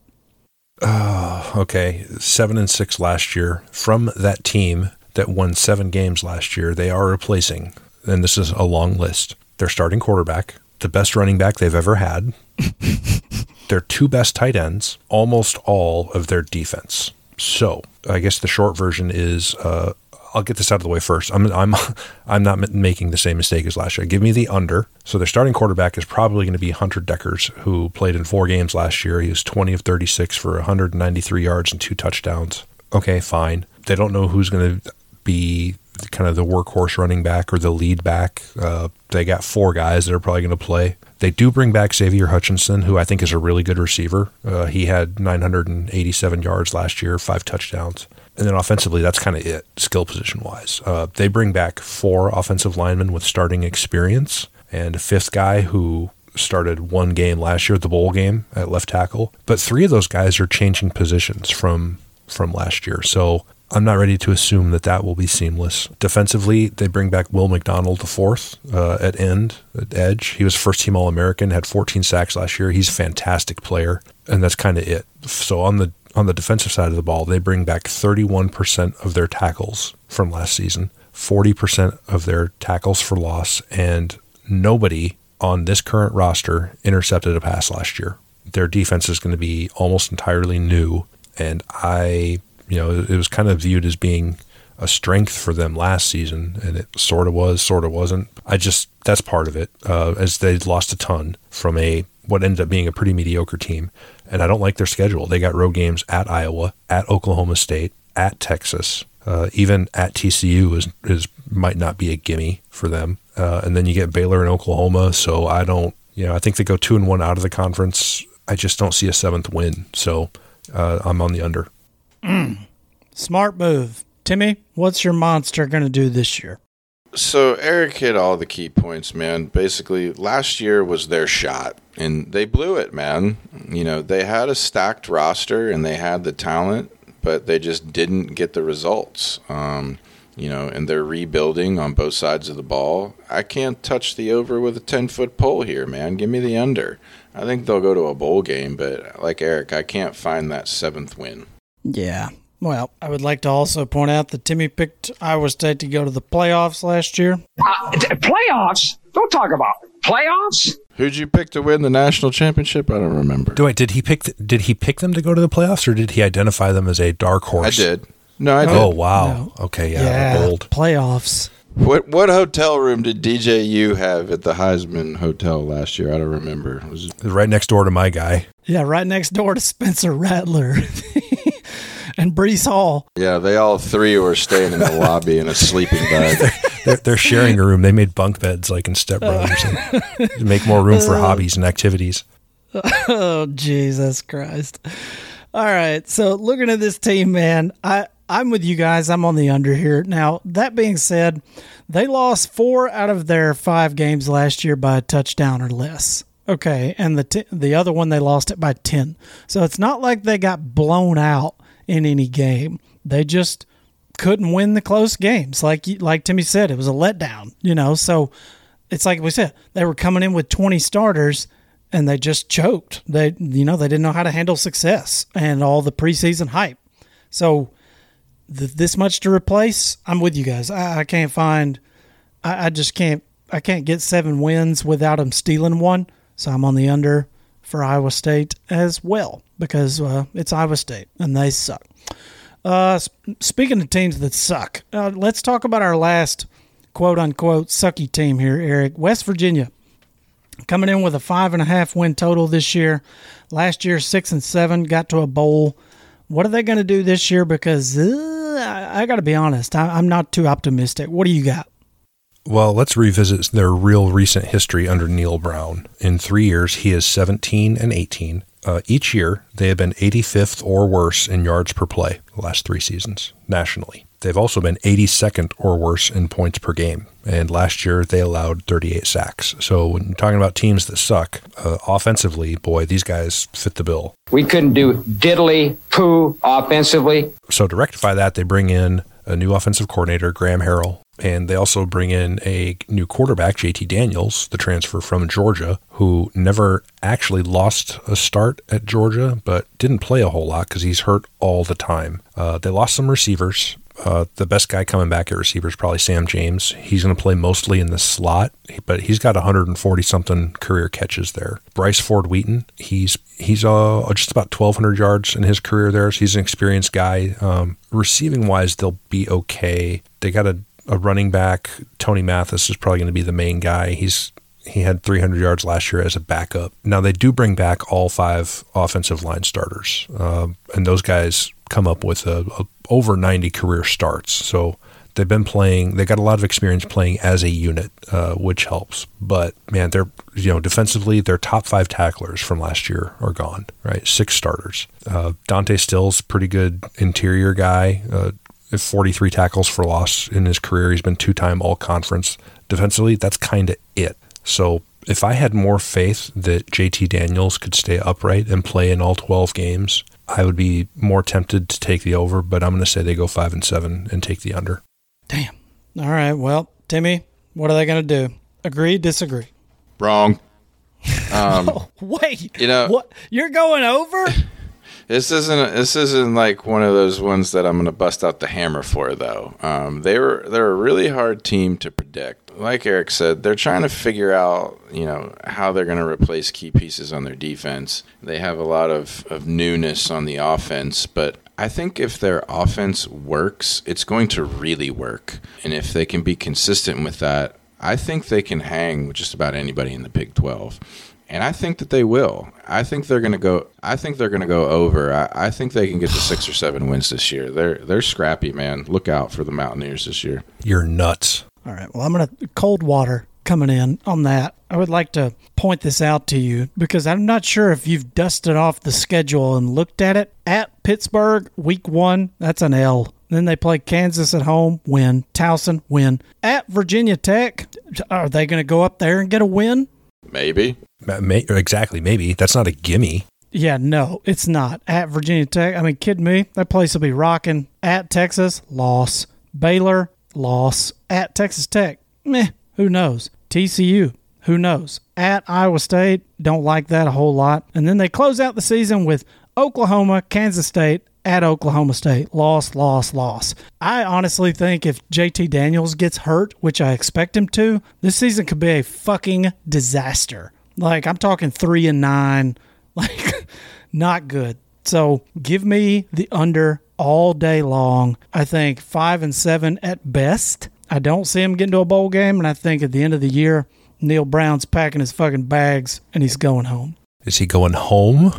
A: Uh, okay, seven and six last year. From that team that won seven games last year, they are replacing, and this is a long list. Their starting quarterback, the best running back they've ever had, their two best tight ends, almost all of their defense. So I guess the short version is uh, I'll get this out of the way first. I'm I'm I'm not making the same mistake as last year. Give me the under. So their starting quarterback is probably going to be Hunter Dekkers, who played in four games last year. He was 20 of 36 for 193 yards and two touchdowns. Okay, fine. They don't know who's going to be kind of the workhorse running back or the lead back. Uh, they got four guys that are probably going to play. They do bring back Xavier Hutchinson, who I think is a really good receiver. Uh, he had 987 yards last year, five touchdowns. And then offensively, that's kind of it, skill position wise. Uh, they bring back four offensive linemen with starting experience and a fifth guy who started one game last year, the bowl game at left tackle. But three of those guys are changing positions from from last year. So I'm not ready to assume that that will be seamless. Defensively, they bring back Will McDonald the fourth uh, at end, at edge. He was first team All American, had 14 sacks last year. He's a fantastic player, and that's kind of it. So on the on the defensive side of the ball, they bring back 31% of their tackles from last season, 40% of their tackles for loss, and nobody on this current roster intercepted a pass last year. their defense is going to be almost entirely new, and I, you know, it was kind of viewed as being a strength for them last season, and it sort of was, sort of wasn't. I just that's part of it, uh, as they lost a ton from a what ended up being a pretty mediocre team, and I don't like their schedule. They got road games at Iowa, at Oklahoma State, at Texas, uh, even at TCU is is might not be a gimme for them, uh, and then you get Baylor and Oklahoma. So I don't, you know, I think they go two and one out of the conference. I just don't see a seventh win, so uh, I'm on the under.
B: Smart move. Timmy, what's your monster going to do this year?
C: So Eric hit all the key points, man. Basically, last year was their shot, and they blew it, man. You know, they had a stacked roster and they had the talent, but they just didn't get the results. Um, you know, and they're rebuilding on both sides of the ball. I can't touch the over with a ten foot pole here, man. Give me the under. I think they'll go to a bowl game, but like Eric, I can't find that seventh win.
B: Yeah. Well, I would like to also point out that Timmy picked Iowa State to go to the playoffs last year.
E: Uh, t- playoffs? Don't talk about it. playoffs.
C: Who'd you pick to win the national championship? I don't remember.
A: Do wait, did he pick? th- Did he pick them to go to the playoffs, or did he identify them as a dark horse?
C: I did. No, I did.
A: Oh wow. Okay, yeah, bold.
B: Playoffs.
C: What what hotel room did DJU have at the Heisman Hotel last year? I don't remember. It Was it,
A: Right next door to my guy.
B: Yeah, right next door to Spencer Rattler and Breece Hall.
C: yeah, they all three were staying in the lobby in a sleeping bag.
A: They're, they're sharing a room. They made bunk beds like in Step Brothers and to make more room for uh, hobbies and activities.
B: Oh Jesus Christ! All right, so looking at this team, man, I I'm with you guys. I'm on the under here. Now that being said, they lost four out of their five games last year by a touchdown or less. Okay, and the t- the other one they lost it by ten. So it's not like they got blown out in any game. They just couldn't win the close games. Like like Timmy said, it was a letdown. You know, so it's like we said they were coming in with 20 starters and they just choked. They you know they didn't know how to handle success and all the preseason hype. So th- this much to replace, I'm with you guys. I, I can't find. I, I just can't. I can't get seven wins without them stealing one. So I'm on the under for Iowa State as well because uh, it's Iowa State and they suck. Uh, speaking of teams that suck, uh, let's talk about our last quote unquote sucky team here, Eric. West Virginia coming in with a five and a half win total this year. Last year, six and seven, got to a bowl. What are they going to do this year? Because uh, I, I got to be honest, I, I'm not too optimistic. What do you got?
A: Well, let's revisit their real recent history under Neal Brown. In three years, he is 17 and 18. Uh, each year, they have been 85th or worse in yards per play the last three seasons nationally. They've also been 82nd or worse in points per game. And last year, they allowed 38 sacks. So when you're talking about teams that suck, uh, offensively, boy, these guys fit the bill.
E: We couldn't do diddly poo offensively.
A: So to rectify that, they bring in a new offensive coordinator, Graham Harrell, and they also bring in a new quarterback, JT Daniels, the transfer from Georgia, who never actually lost a start at Georgia, but didn't play a whole lot because he's hurt all the time. Uh, they lost some receivers. Uh, the best guy coming back at receiver is probably Sam James. He's going to play mostly in the slot, but he's got 140 something career catches there. Bryce Ford Wheaton, he's he's uh, just about 1,200 yards in his career there. So he's an experienced guy. Um, receiving wise, they'll be okay. They got a, a running back. Tony Mathis is probably going to be the main guy. He's he had 300 yards last year as a backup. Now they do bring back all five offensive line starters, um, and those guys come up with a, a over 90 career starts. So they've been playing. They got a lot of experience playing as a unit, uh, which helps. But man, they're you know defensively, their top five tacklers from last year are gone. Right, six starters. Uh, Dante Stills, pretty good interior guy. Uh, 43 tackles for loss in his career. He's been two-time All-Conference. Defensively, that's kind of it. So if I had more faith that JT Daniels could stay upright and play in all 12 games, I would be more tempted to take the over, but I'm going to say they go 5 and 7 and take the under.
B: Damn. All right. Well, Timmy, what are they going to do? Agree? Disagree?
C: Wrong. Um,
B: Wait.
C: You know-
B: what? You're going over?
C: This isn't this isn't like one of those ones that I'm going to bust out the hammer for though. Um, they were they're a really hard team to predict. Like Eric said, they're trying to figure out you know how they're going to replace key pieces on their defense. They have a lot of, of newness on the offense, but I think if their offense works, it's going to really work. And if they can be consistent with that, I think they can hang with just about anybody in the Big 12 and I think that they will. I think they're going to go. I think they're going to go over. I, I, think they can get to six or seven wins this year. They're they're scrappy, man. Look out for the Mountaineers this year.
A: You're nuts.
B: All right. Well, I'm going to cold water coming in on that. I would like to point this out to you because I'm not sure if you've dusted off the schedule and looked at it. At Pittsburgh, week one, that's an L. Then they play Kansas at home, win. Towson, win. At Virginia Tech, are they going to go up there and get a win?
C: Maybe.
A: May, exactly. Maybe that's not a gimme.
B: Yeah, no, it's not. At Virginia Tech, I mean, kid me, that place will be rocking. At Texas, loss. Baylor, loss. At Texas Tech, meh, who knows? TCU, who knows? At Iowa State, don't like that a whole lot. And then they close out the season with Oklahoma, Kansas State, at Oklahoma State. Loss, loss, loss. I honestly think if JT Daniels gets hurt, which I expect him to, this season could be a fucking disaster. Like I'm talking three and nine, like not good. So give me the under all day long. I think five and seven at best. I don't see him getting to a bowl game, and I think at the end of the year, Neal Brown's packing his fucking bags and he's going home.
A: Is he going home,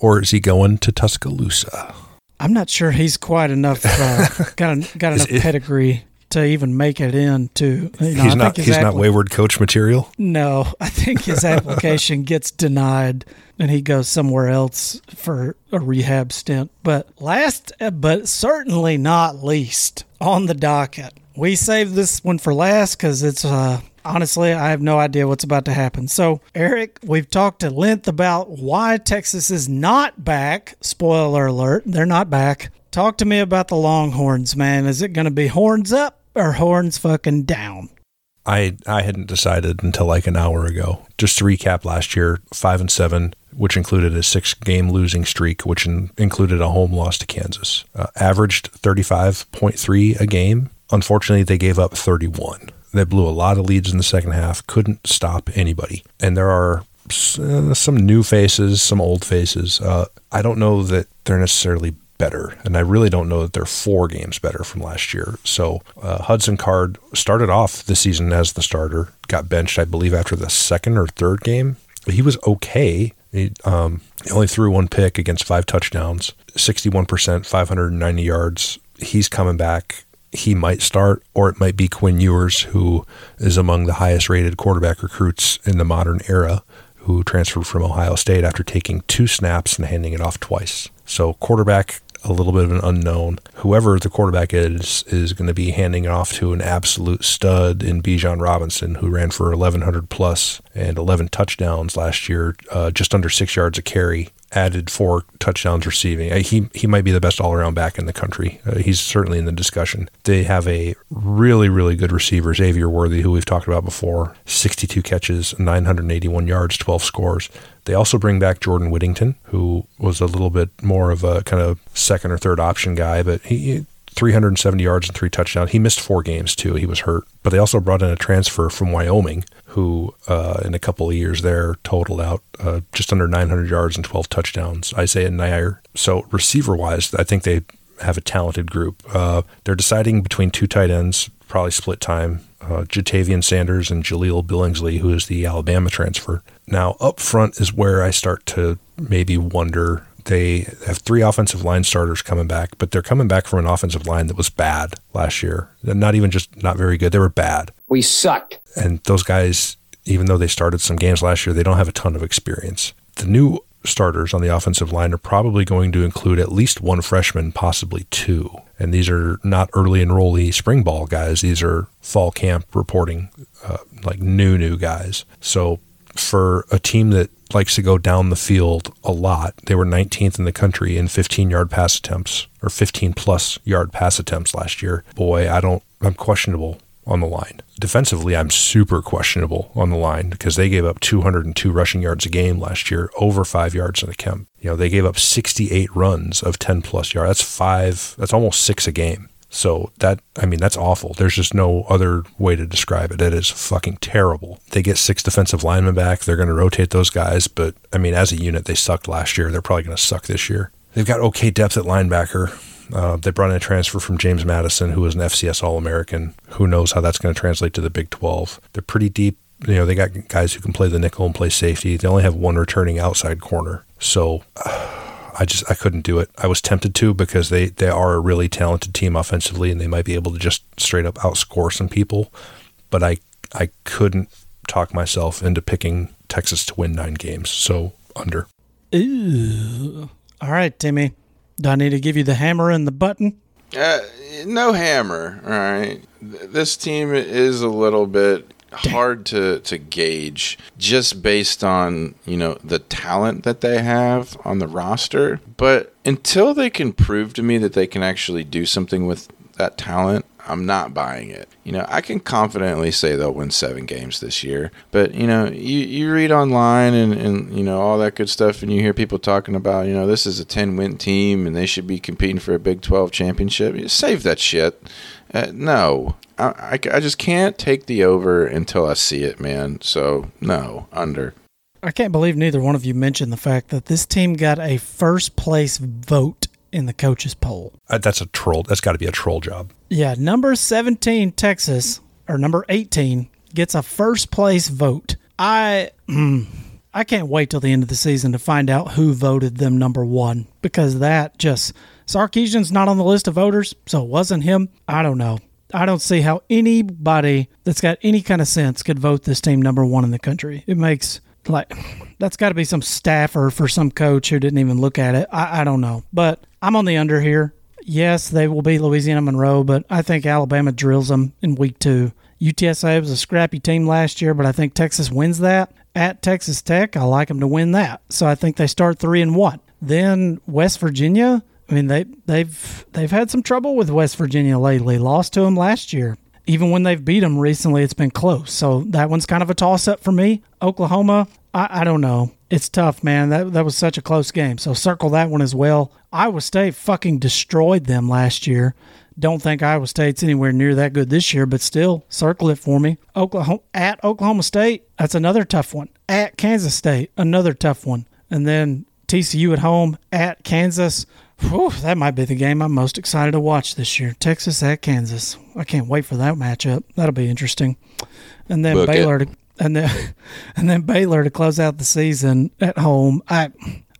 A: or is he going to Tuscaloosa?
B: I'm not sure he's quite enough. Uh, got got enough pedigree to even make it into. You know,
A: he's not he's not wayward coach material.
B: No, I think his application gets denied and he goes somewhere else for a rehab stint. But last, but certainly not least on the docket, we saved this one for last because it's uh, Honestly, I have no idea what's about to happen. So, Eric, we've talked at length about why Texas is not back. Spoiler alert, they're not back. Talk to me about the Longhorns, man. Is it going to be horns up or horns fucking down?
A: I I hadn't decided until like an hour ago. Just to recap last year, 5 and 7, which included a 6 game losing streak, which in, included a home loss to Kansas. Uh, averaged 35.3 a game. Unfortunately, they gave up 31 that blew a lot of leads in the second half, couldn't stop anybody. And there are uh, some new faces, some old faces. Uh, I don't know that they're necessarily better, and I really don't know that they're four games better from last year. So uh, Hudson Card started off the season as the starter, got benched, I believe, after the second or third game. He was okay. He, um, he only threw one pick against five touchdowns, 61%, 590 yards. He's coming back he might start, or it might be Quinn Ewers, who is among the highest rated quarterback recruits in the modern era, who transferred from Ohio State after taking two snaps and handing it off twice. So, quarterback a little bit of an unknown. Whoever the quarterback is is going to be handing it off to an absolute stud in Bijan Robinson, who ran for 1,100 plus and 11 touchdowns last year, uh, just under six yards a carry added four touchdowns receiving. Uh, he he might be the best all around back in the country. Uh, he's certainly in the discussion. They have a really really good receiver, Xavier Worthy, who we've talked about before. 62 catches, 981 yards, 12 scores. They also bring back Jordan Whittington, who was a little bit more of a kind of second or third option guy, but he 370 yards and three touchdowns. He missed four games too. He was hurt. But they also brought in a transfer from Wyoming who, uh, in a couple of years there, totaled out uh, just under 900 yards and 12 touchdowns. Isaiah Neyor. So receiver wise, I think they have a talented group. Uh, they're deciding between two tight ends, probably split time. Uh, Ja'Tavion Sanders and Jaleel Billingsley, who is the Alabama transfer. Now, up front is where I start to maybe wonder they have three offensive line starters coming back, but they're coming back from an offensive line that was bad last year. Not even just not very good, they were bad.
E: We sucked.
A: And those guys, even though they started some games last year, they don't have a ton of experience. The new starters on the offensive line are probably going to include at least one freshman, possibly two. And these are not early enrollee spring ball guys. These are fall camp reporting, uh, like new, new guys. So for a team that likes to go down the field a lot. They were 19th in the country in 15 yard pass attempts or 15 plus yard pass attempts last year. Boy, I don't, I'm questionable on the line. Defensively, I'm super questionable on the line because they gave up 202 rushing yards a game last year, over five yards in a Kemp. You know, they gave up 68 runs of 10 plus yards. That's five, that's almost six a game. So that, I mean, that's awful. There's just no other way to describe it. It is fucking terrible. They get six defensive linemen back. They're going to rotate those guys. But I mean, as a unit, they sucked last year. They're probably going to suck this year. They've got okay depth at linebacker. Uh, they brought in a transfer from James Madison, who was an FCS All American. Who knows how that's going to translate to the Big 12? They're pretty deep. You know, they got guys who can play the nickel and play safety. They only have one returning outside corner. So uh, I just I couldn't do it. I was tempted to because they they are a really talented team offensively and they might be able to just straight up outscore some people, but I I couldn't talk myself into picking Texas to win 9 games. So under.
B: Ooh. All right, Timmy. Do I need to give you the hammer and the button?
C: Uh, no hammer. All right. This team is a little bit hard to, to gauge just based on you know the talent that they have on the roster. But until they can prove to me that they can actually do something with that talent i'm not buying it. You know i can confidently say they'll win seven games this year. But you know you, you read online and, and you know all that good stuff and you hear people talking about you know this is a 10 win team and they should be competing for a big 12 championship. Save that shit uh, no I, I, I just can't take the over until I see it, man. So, no, under.
B: I can't believe neither one of you mentioned the fact that this team got a first place vote in the coaches poll.
A: Uh, that's a troll. That's got to be a troll job.
B: Yeah, number 17 Texas or number 18 gets a first place vote. I mm, I can't wait till the end of the season to find out who voted them number 1 because that just Sarkisian's not on the list of voters, so it wasn't him. I don't know. I don't see how anybody that's got any kind of sense could vote this team number one in the country. It makes like that's got to be some staffer for some coach who didn't even look at it. I, I don't know, but I'm on the under here. Yes, they will be Louisiana Monroe, but I think Alabama drills them in week two. UTSA was a scrappy team last year, but I think Texas wins that. At Texas Tech, I like them to win that. So I think they start three and one. Then West Virginia, I mean they they've they've had some trouble with West Virginia lately. Lost to them last year. Even when they've beat them recently, it's been close. So that one's kind of a toss up for me. Oklahoma, I, I don't know. It's tough, man. That that was such a close game. So circle that one as well. Iowa State fucking destroyed them last year. Don't think Iowa State's anywhere near that good this year, but still circle it for me. Oklahoma at Oklahoma State, that's another tough one. At Kansas State, another tough one. And then TCU at home at Kansas. Whew, that might be the game I'm most excited to watch this year. Texas at Kansas. I can't wait for that matchup. That'll be interesting. And then
C: Book
B: Baylor
C: it.
B: to, and then and then Baylor to close out the season at home. I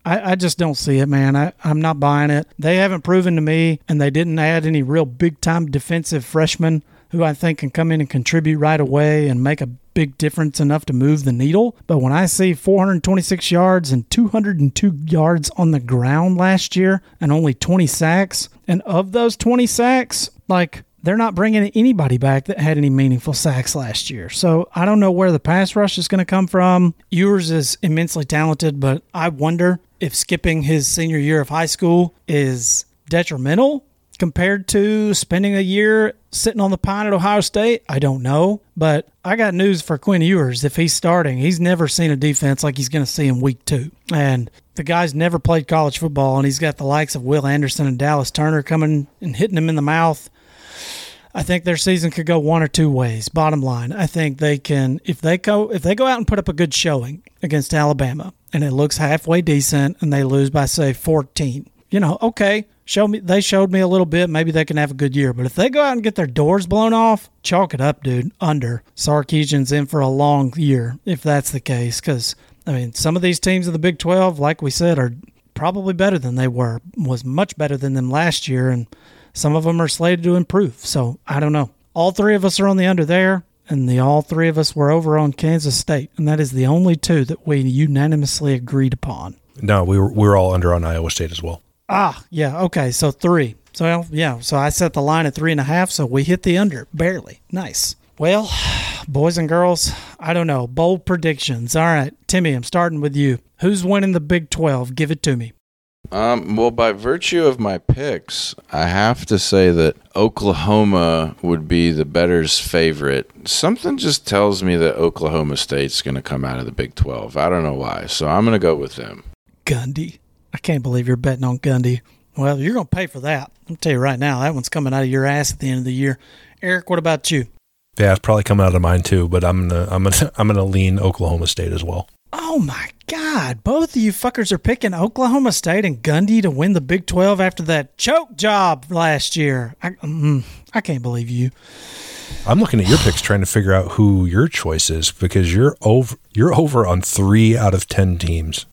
B: I, I just don't see it, man. I, I'm not buying it. They haven't proven to me, and they didn't add any real big time defensive freshmen who I think can come in and contribute right away and make a big difference enough to move the needle. But when I see 426 yards and 202 yards on the ground last year and only 20 sacks, and of those 20 sacks, like they're not bringing anybody back that had any meaningful sacks last year. So I don't know where the pass rush is going to come from. Ewers is immensely talented, but I wonder if skipping his senior year of high school is detrimental compared to spending a year sitting on the pine at Ohio State? I don't know. But I got news for Quinn Ewers. If he's starting, he's never seen a defense like he's going to see in week two. And the guy's never played college football, and he's got the likes of Will Anderson and Dallas Turner coming and hitting him in the mouth. I think their season could go one or two ways. Bottom line, I think they can if they go if they go out and put up a good showing against Alabama and it looks halfway decent and they lose by say 14. You know, okay, show me they showed me a little bit, maybe they can have a good year. But if they go out and get their doors blown off, chalk it up, dude. Under. Sarkisian's in for a long year if that's the case cuz I mean, some of these teams of the Big 12, like we said, are probably better than they were. Was much better than them last year and some of them are slated to improve. So I don't know. All three of us are on the under there, and the all three of us were over on Kansas State, and that is the only two that we unanimously agreed upon.
A: No, we were we were all under on Iowa State as well.
B: Ah, yeah, okay, so three. So yeah, so I set the line at three and a half, so we hit the under barely. Nice. Well, boys and girls, I don't know. Bold predictions. All right, Timmy, I'm starting with you. Who's winning the Big 12? Give it to me.
C: Um, well, by virtue of my picks, I have to say that Oklahoma would be the better's favorite. Something just tells me that Oklahoma State's going to come out of the Big 12. I don't know why. So I'm going to go with them.
B: Gundy. I can't believe you're betting on Gundy. Well, you're going to pay for that. I'll tell you right now, that one's coming out of your ass at the end of the year. Eric, what about you?
A: Yeah, it's probably coming out of mine too, but I'm gonna I'm gonna I'm gonna lean Oklahoma State as well.
B: Oh my God. Both of you fuckers are picking Oklahoma State and Gundy to win the Big 12 after that choke job last year. I, mm, I can't believe you.
A: I'm looking at your picks trying to figure out who your choice is because you're over you're over on 3 out of 10 teams.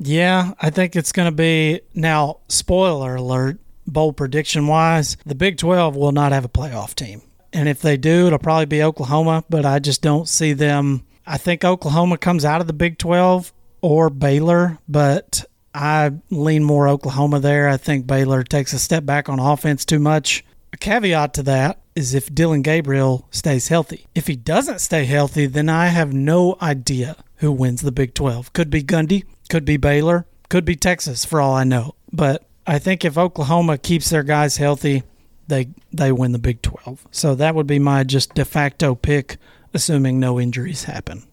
B: Yeah, I think it's going to be now spoiler alert, bold prediction wise, the Big 12 will not have a playoff team. And if they do, it'll probably be Oklahoma, but I just don't see them I think Oklahoma comes out of the Big 12 or Baylor, but I lean more Oklahoma there. I think Baylor takes a step back on offense too much. A caveat to that is if Dillon Gabriel stays healthy. If he doesn't stay healthy, then I have no idea who wins the Big 12. Could be Gundy, could be Baylor, could be Texas for all I know. But I think if Oklahoma keeps their guys healthy, they they win the Big 12. So that would be my just de facto pick assuming no injuries happen.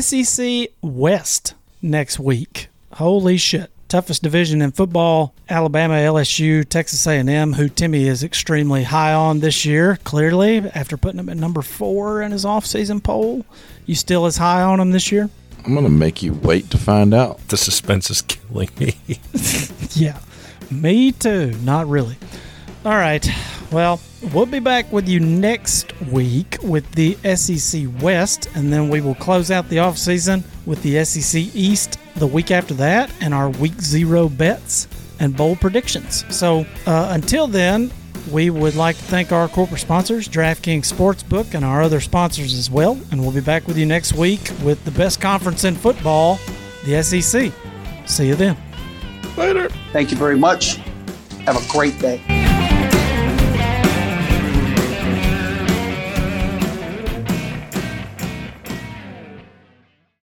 B: SEC West next week. Holy shit. Toughest division in football, Alabama, LSU, Texas A&M, who Timmy is extremely high on this year, clearly, after putting him at number four in his offseason poll. You still as high on him this year?
C: I'm going to make you wait to find out.
A: The suspense is killing me.
B: yeah, me too. Not really. All right. Well, we'll be back with you next week with the SEC West, and then we will close out the off season with the SEC East the week after that, and our week zero bets and bold predictions. So uh, until then, we would like to thank our corporate sponsors, DraftKings Sportsbook, and our other sponsors as well. And we'll be back with you next week with the best conference in football, the SEC. See you then.
C: Later.
D: Thank you very much. Have a great day.